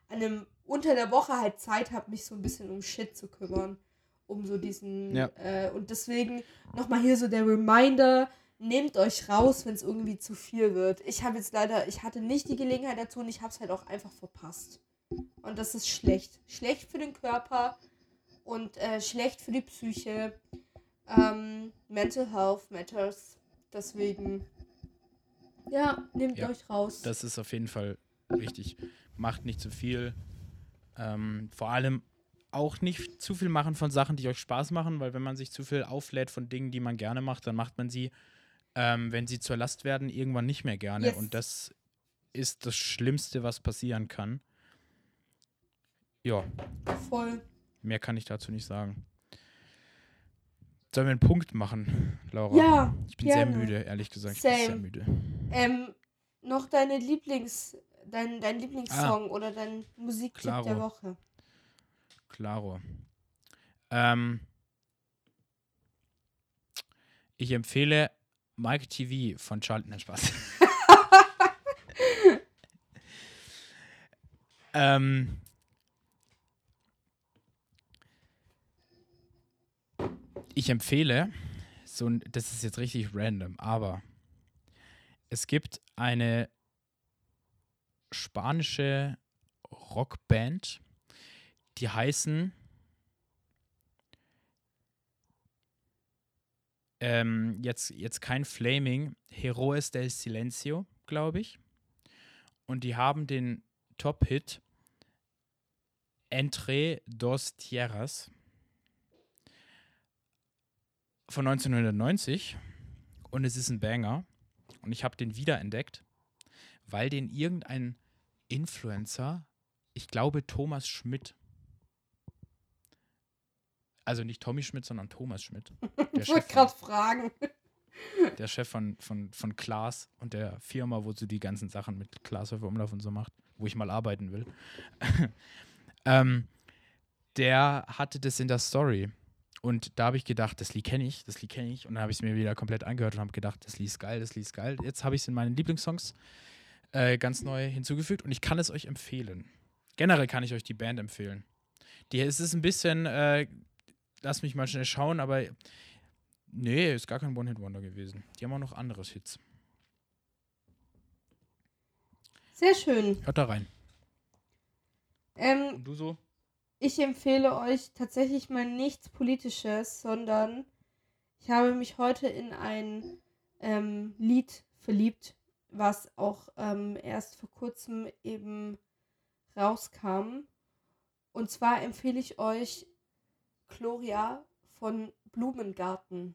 an einem unter der Woche halt Zeit habe, mich so ein bisschen um Shit zu kümmern um so diesen. Ja. Äh, und deswegen nochmal hier so der Reminder: nehmt euch raus, wenn es irgendwie zu viel wird. Ich habe jetzt leider, ich hatte nicht die Gelegenheit dazu und ich habe es halt auch einfach verpasst. Und das ist schlecht. Schlecht für den Körper und äh, schlecht für die Psyche. Ähm, Mental Health matters. Deswegen, ja, nehmt ja, euch raus. Das ist auf jeden Fall richtig. Macht nicht zu viel. Ähm, vor allem auch nicht zu viel machen von Sachen, die euch Spaß machen, weil wenn man sich zu viel auflädt von Dingen, die man gerne macht, dann macht man sie, ähm, wenn sie zur Last werden, irgendwann nicht mehr gerne. Yes. Und das ist das Schlimmste, was passieren kann. Ja. Voll. Mehr kann ich dazu nicht sagen. Sollen wir einen Punkt machen, Laura? Ja. Ich bin gerne. sehr müde, ehrlich gesagt. Same. Ich bin sehr müde. Ähm, noch deine Lieblings, dein, dein Lieblingssong ah, oder dein Musiktipp der Woche. Claro. Ähm, ich empfehle Mike TV von Charlton. Nein, Spaß. (laughs) ähm, ich empfehle, so das ist jetzt richtig random, aber es gibt eine spanische Rockband, die heißen ähm, jetzt, jetzt kein Flaming, Heroes del Silencio, glaube ich. Und die haben den Top-Hit Entre dos Tierras von 1990 und es ist ein Banger und ich habe den wiederentdeckt, weil den irgendein Influencer, ich glaube Thomas Schmidt, also nicht Tommy Schmidt, sondern Thomas Schmidt. (laughs) ich wollte gerade fragen. (laughs) Der Chef von, von, von Klaas und der Firma, wo sie die ganzen Sachen mit Klaas auf Umlauf und so macht, wo ich mal arbeiten will. (laughs) ähm, der hatte das in der Story. Und da habe ich gedacht, das Lied kenne ich, das Lied kenne ich. Und dann habe ich es mir wieder komplett angehört und habe gedacht, das Lied ist geil, das Lied ist geil. Jetzt habe ich es in meinen Lieblingssongs äh, ganz neu hinzugefügt und ich kann es euch empfehlen. Generell kann ich euch die Band empfehlen. Die, es ist ein bisschen, äh, lass mich mal schnell schauen, aber nee, ist gar kein One-Hit-Wonder gewesen. Die haben auch noch anderes Hits. Sehr schön. Hört da rein. Ähm, Und du so? Ich empfehle euch tatsächlich mal nichts Politisches, sondern ich habe mich heute in ein ähm, Lied verliebt, was auch ähm, erst vor kurzem eben rauskam. Und zwar empfehle ich euch Gloria von Blumengarten.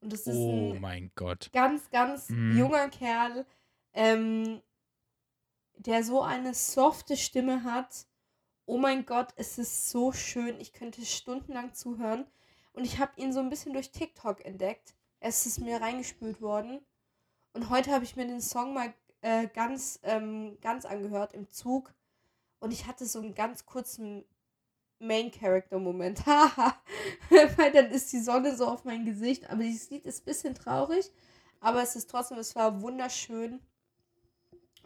Und das ist Oh ein mein Gott. ganz, ganz Mhm. junger Kerl, ähm, der so eine softe Stimme hat. Oh mein Gott, es ist so schön. Ich könnte stundenlang zuhören. Und ich habe ihn so ein bisschen durch TikTok entdeckt. Es ist mir reingespült worden. Und heute habe ich mir den Song mal äh, ganz, ähm, ganz angehört im Zug. Und ich hatte so einen ganz kurzen Main-Character-Moment. (laughs) Haha. Weil dann ist die Sonne so auf mein Gesicht. Aber dieses Lied ist ein bisschen traurig. Aber es ist trotzdem, es war wunderschön.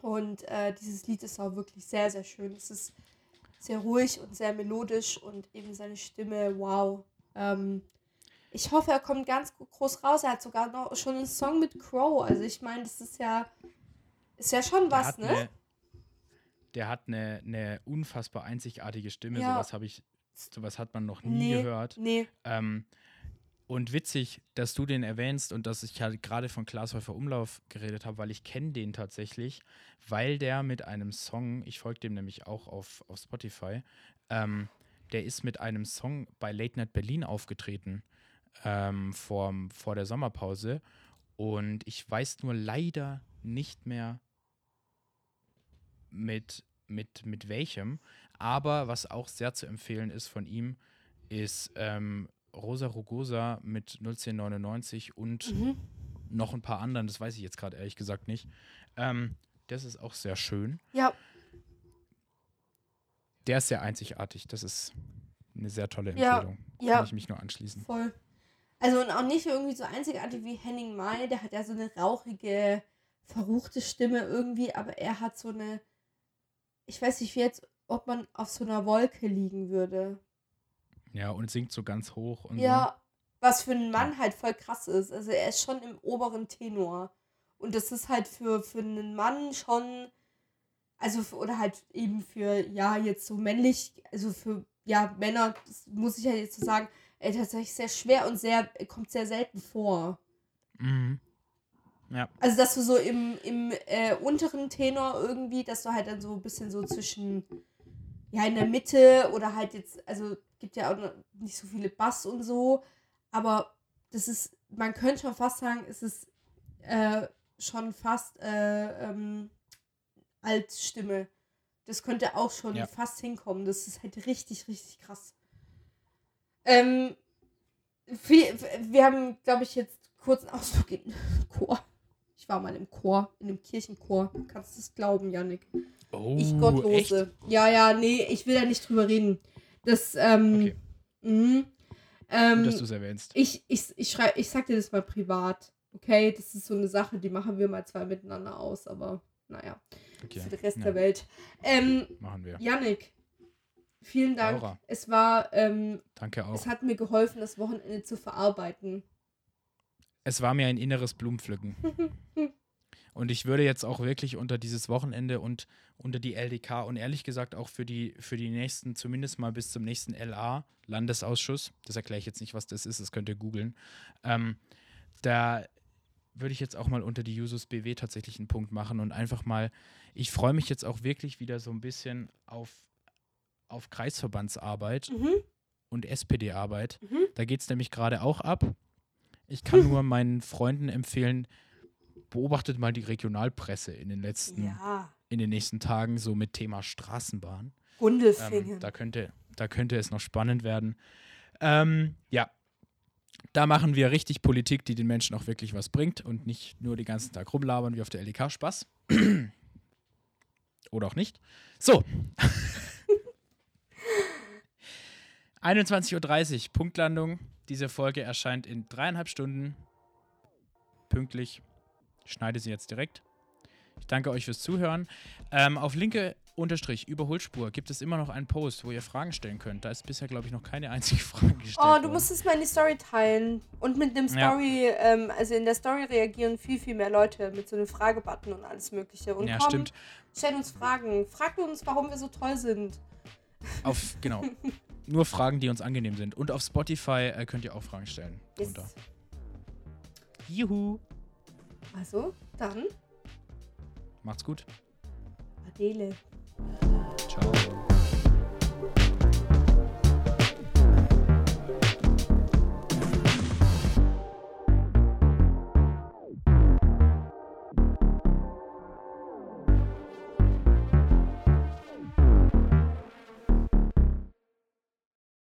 Und äh, dieses Lied ist auch wirklich sehr, sehr schön. Es ist sehr ruhig und sehr melodisch und eben seine Stimme, wow. Ähm, ich hoffe, er kommt ganz groß raus. Er hat sogar noch schon einen Song mit Crow. Also ich meine, das ist ja, ist ja schon was, ne? eine, der hat eine, eine unfassbar einzigartige Stimme. Ja. Sowas habe ich, sowas hat man noch nie Nee, gehört. Nee, Ähm, und witzig, dass du den erwähnst und dass ich halt gerade von Glashäufer Umlauf geredet habe, weil ich kenne den tatsächlich, weil der mit einem Song, ich folge dem nämlich auch auf, auf Spotify, ähm, der ist mit einem Song bei Late Night Berlin aufgetreten ähm, vor, vor der Sommerpause. Und ich weiß nur leider nicht mehr mit, mit, mit welchem, aber was auch sehr zu empfehlen ist von ihm, ist ähm, Rosa Rugosa mit 01099 und mhm. noch ein paar anderen, das weiß ich jetzt gerade ehrlich gesagt nicht. Ähm, das ist auch sehr schön. ja, Der ist sehr einzigartig. Das ist eine sehr tolle Ja, Empfehlung. ja. Kann ich mich nur anschließen. voll. Also und auch nicht irgendwie so einzigartig wie Henning Mai, der hat ja so eine rauchige, verruchte Stimme irgendwie, aber er hat so eine, ich weiß nicht wie jetzt, ob man auf so einer Wolke liegen würde. Ja, und singt so ganz hoch und so. Ja, was für einen Mann halt voll krass ist. Also er ist schon im oberen Tenor. Und das ist halt für, für einen Mann schon, also oder halt eben für, ja, jetzt so männlich, also für, ja, Männer, das muss ich ja jetzt so sagen, äh, tatsächlich sehr schwer und sehr, kommt sehr selten vor. Mhm. Ja, Also, dass du so im, im äh, unteren Tenor irgendwie, dass du halt dann so ein bisschen so zwischen, ja, in der Mitte oder halt jetzt, also gibt ja auch noch nicht so viele Bass und so, aber das ist, man könnte schon fast sagen, es ist äh, schon fast äh, ähm, Altstimme. Das könnte auch schon Ja. fast hinkommen. Das ist halt richtig, richtig krass. Ähm, wir, wir haben, glaube ich, jetzt kurz einen Ausflug in Chor. Ich war mal im Chor, in einem Kirchenchor. Du kannst es glauben, Janik. Oh, Ich echt? Gottlose. Ja, ja, nee, ich will da nicht drüber reden. Das, ähm, Okay, mh, gut, ähm, dass du es erwähnst. ich, ich, ich, schrei, ich sag dir das mal privat. Okay, das ist so eine Sache, die machen wir mal zwei miteinander aus, aber naja, Okay. für den Rest ja, der Welt. Ähm, Machen wir. Janik, vielen Dank. Laura. Es war, ähm, Danke auch. es hat mir geholfen, das Wochenende zu verarbeiten. Es war mir ein inneres Blumenpflücken. (laughs) Und ich würde jetzt auch wirklich unter dieses Wochenende und unter die LDK und ehrlich gesagt auch für die, für die nächsten, zumindest mal bis zum nächsten LA, Landesausschuss, das erkläre ich jetzt nicht, was das ist, das könnt ihr googeln, ähm, da würde ich jetzt auch mal unter die Jusos BW tatsächlich einen Punkt machen und einfach mal, ich freue mich jetzt auch wirklich wieder so ein bisschen auf, auf Kreisverbandsarbeit Mhm. und SPD-Arbeit. Mhm. Da geht es nämlich gerade auch ab. Ich kann (laughs) nur meinen Freunden empfehlen, beobachtet mal die Regionalpresse in den letzten, Ja, in den nächsten Tagen, so mit Thema Straßenbahn. Gundelfingen. Ähm, da, könnte, da könnte es noch spannend werden. Ähm, ja, da machen wir richtig Politik, die den Menschen auch wirklich was bringt und nicht nur den ganzen Tag rumlabern wie auf der LEK. Spaß. (clears throat) Oder auch nicht. So. (laughs) 21.30 Uhr, Punktlandung. Diese Folge erscheint in dreieinhalb Stunden. Pünktlich. Ich schneide sie jetzt direkt. Danke euch fürs Zuhören. Ähm, auf linke unterstrich Überholspur gibt es immer noch einen Post, wo ihr Fragen stellen könnt. Da ist bisher, glaube ich, noch keine einzige (laughs) Frage gestellt Oh, du worden. musst es mal in die Story teilen. Und mit dem Ja. Story, ähm, also in der Story reagieren viel, viel mehr Leute mit so einem Fragebutton und alles Mögliche. Und ja, komm, stimmt. stell uns Fragen. Frag uns, warum wir so toll sind. Auf, genau. (laughs) Nur Fragen, die uns angenehm sind. Und auf Spotify äh, könnt ihr auch Fragen stellen. Yes. Juhu. Also, dann, Macht's gut. Adele. Ciao.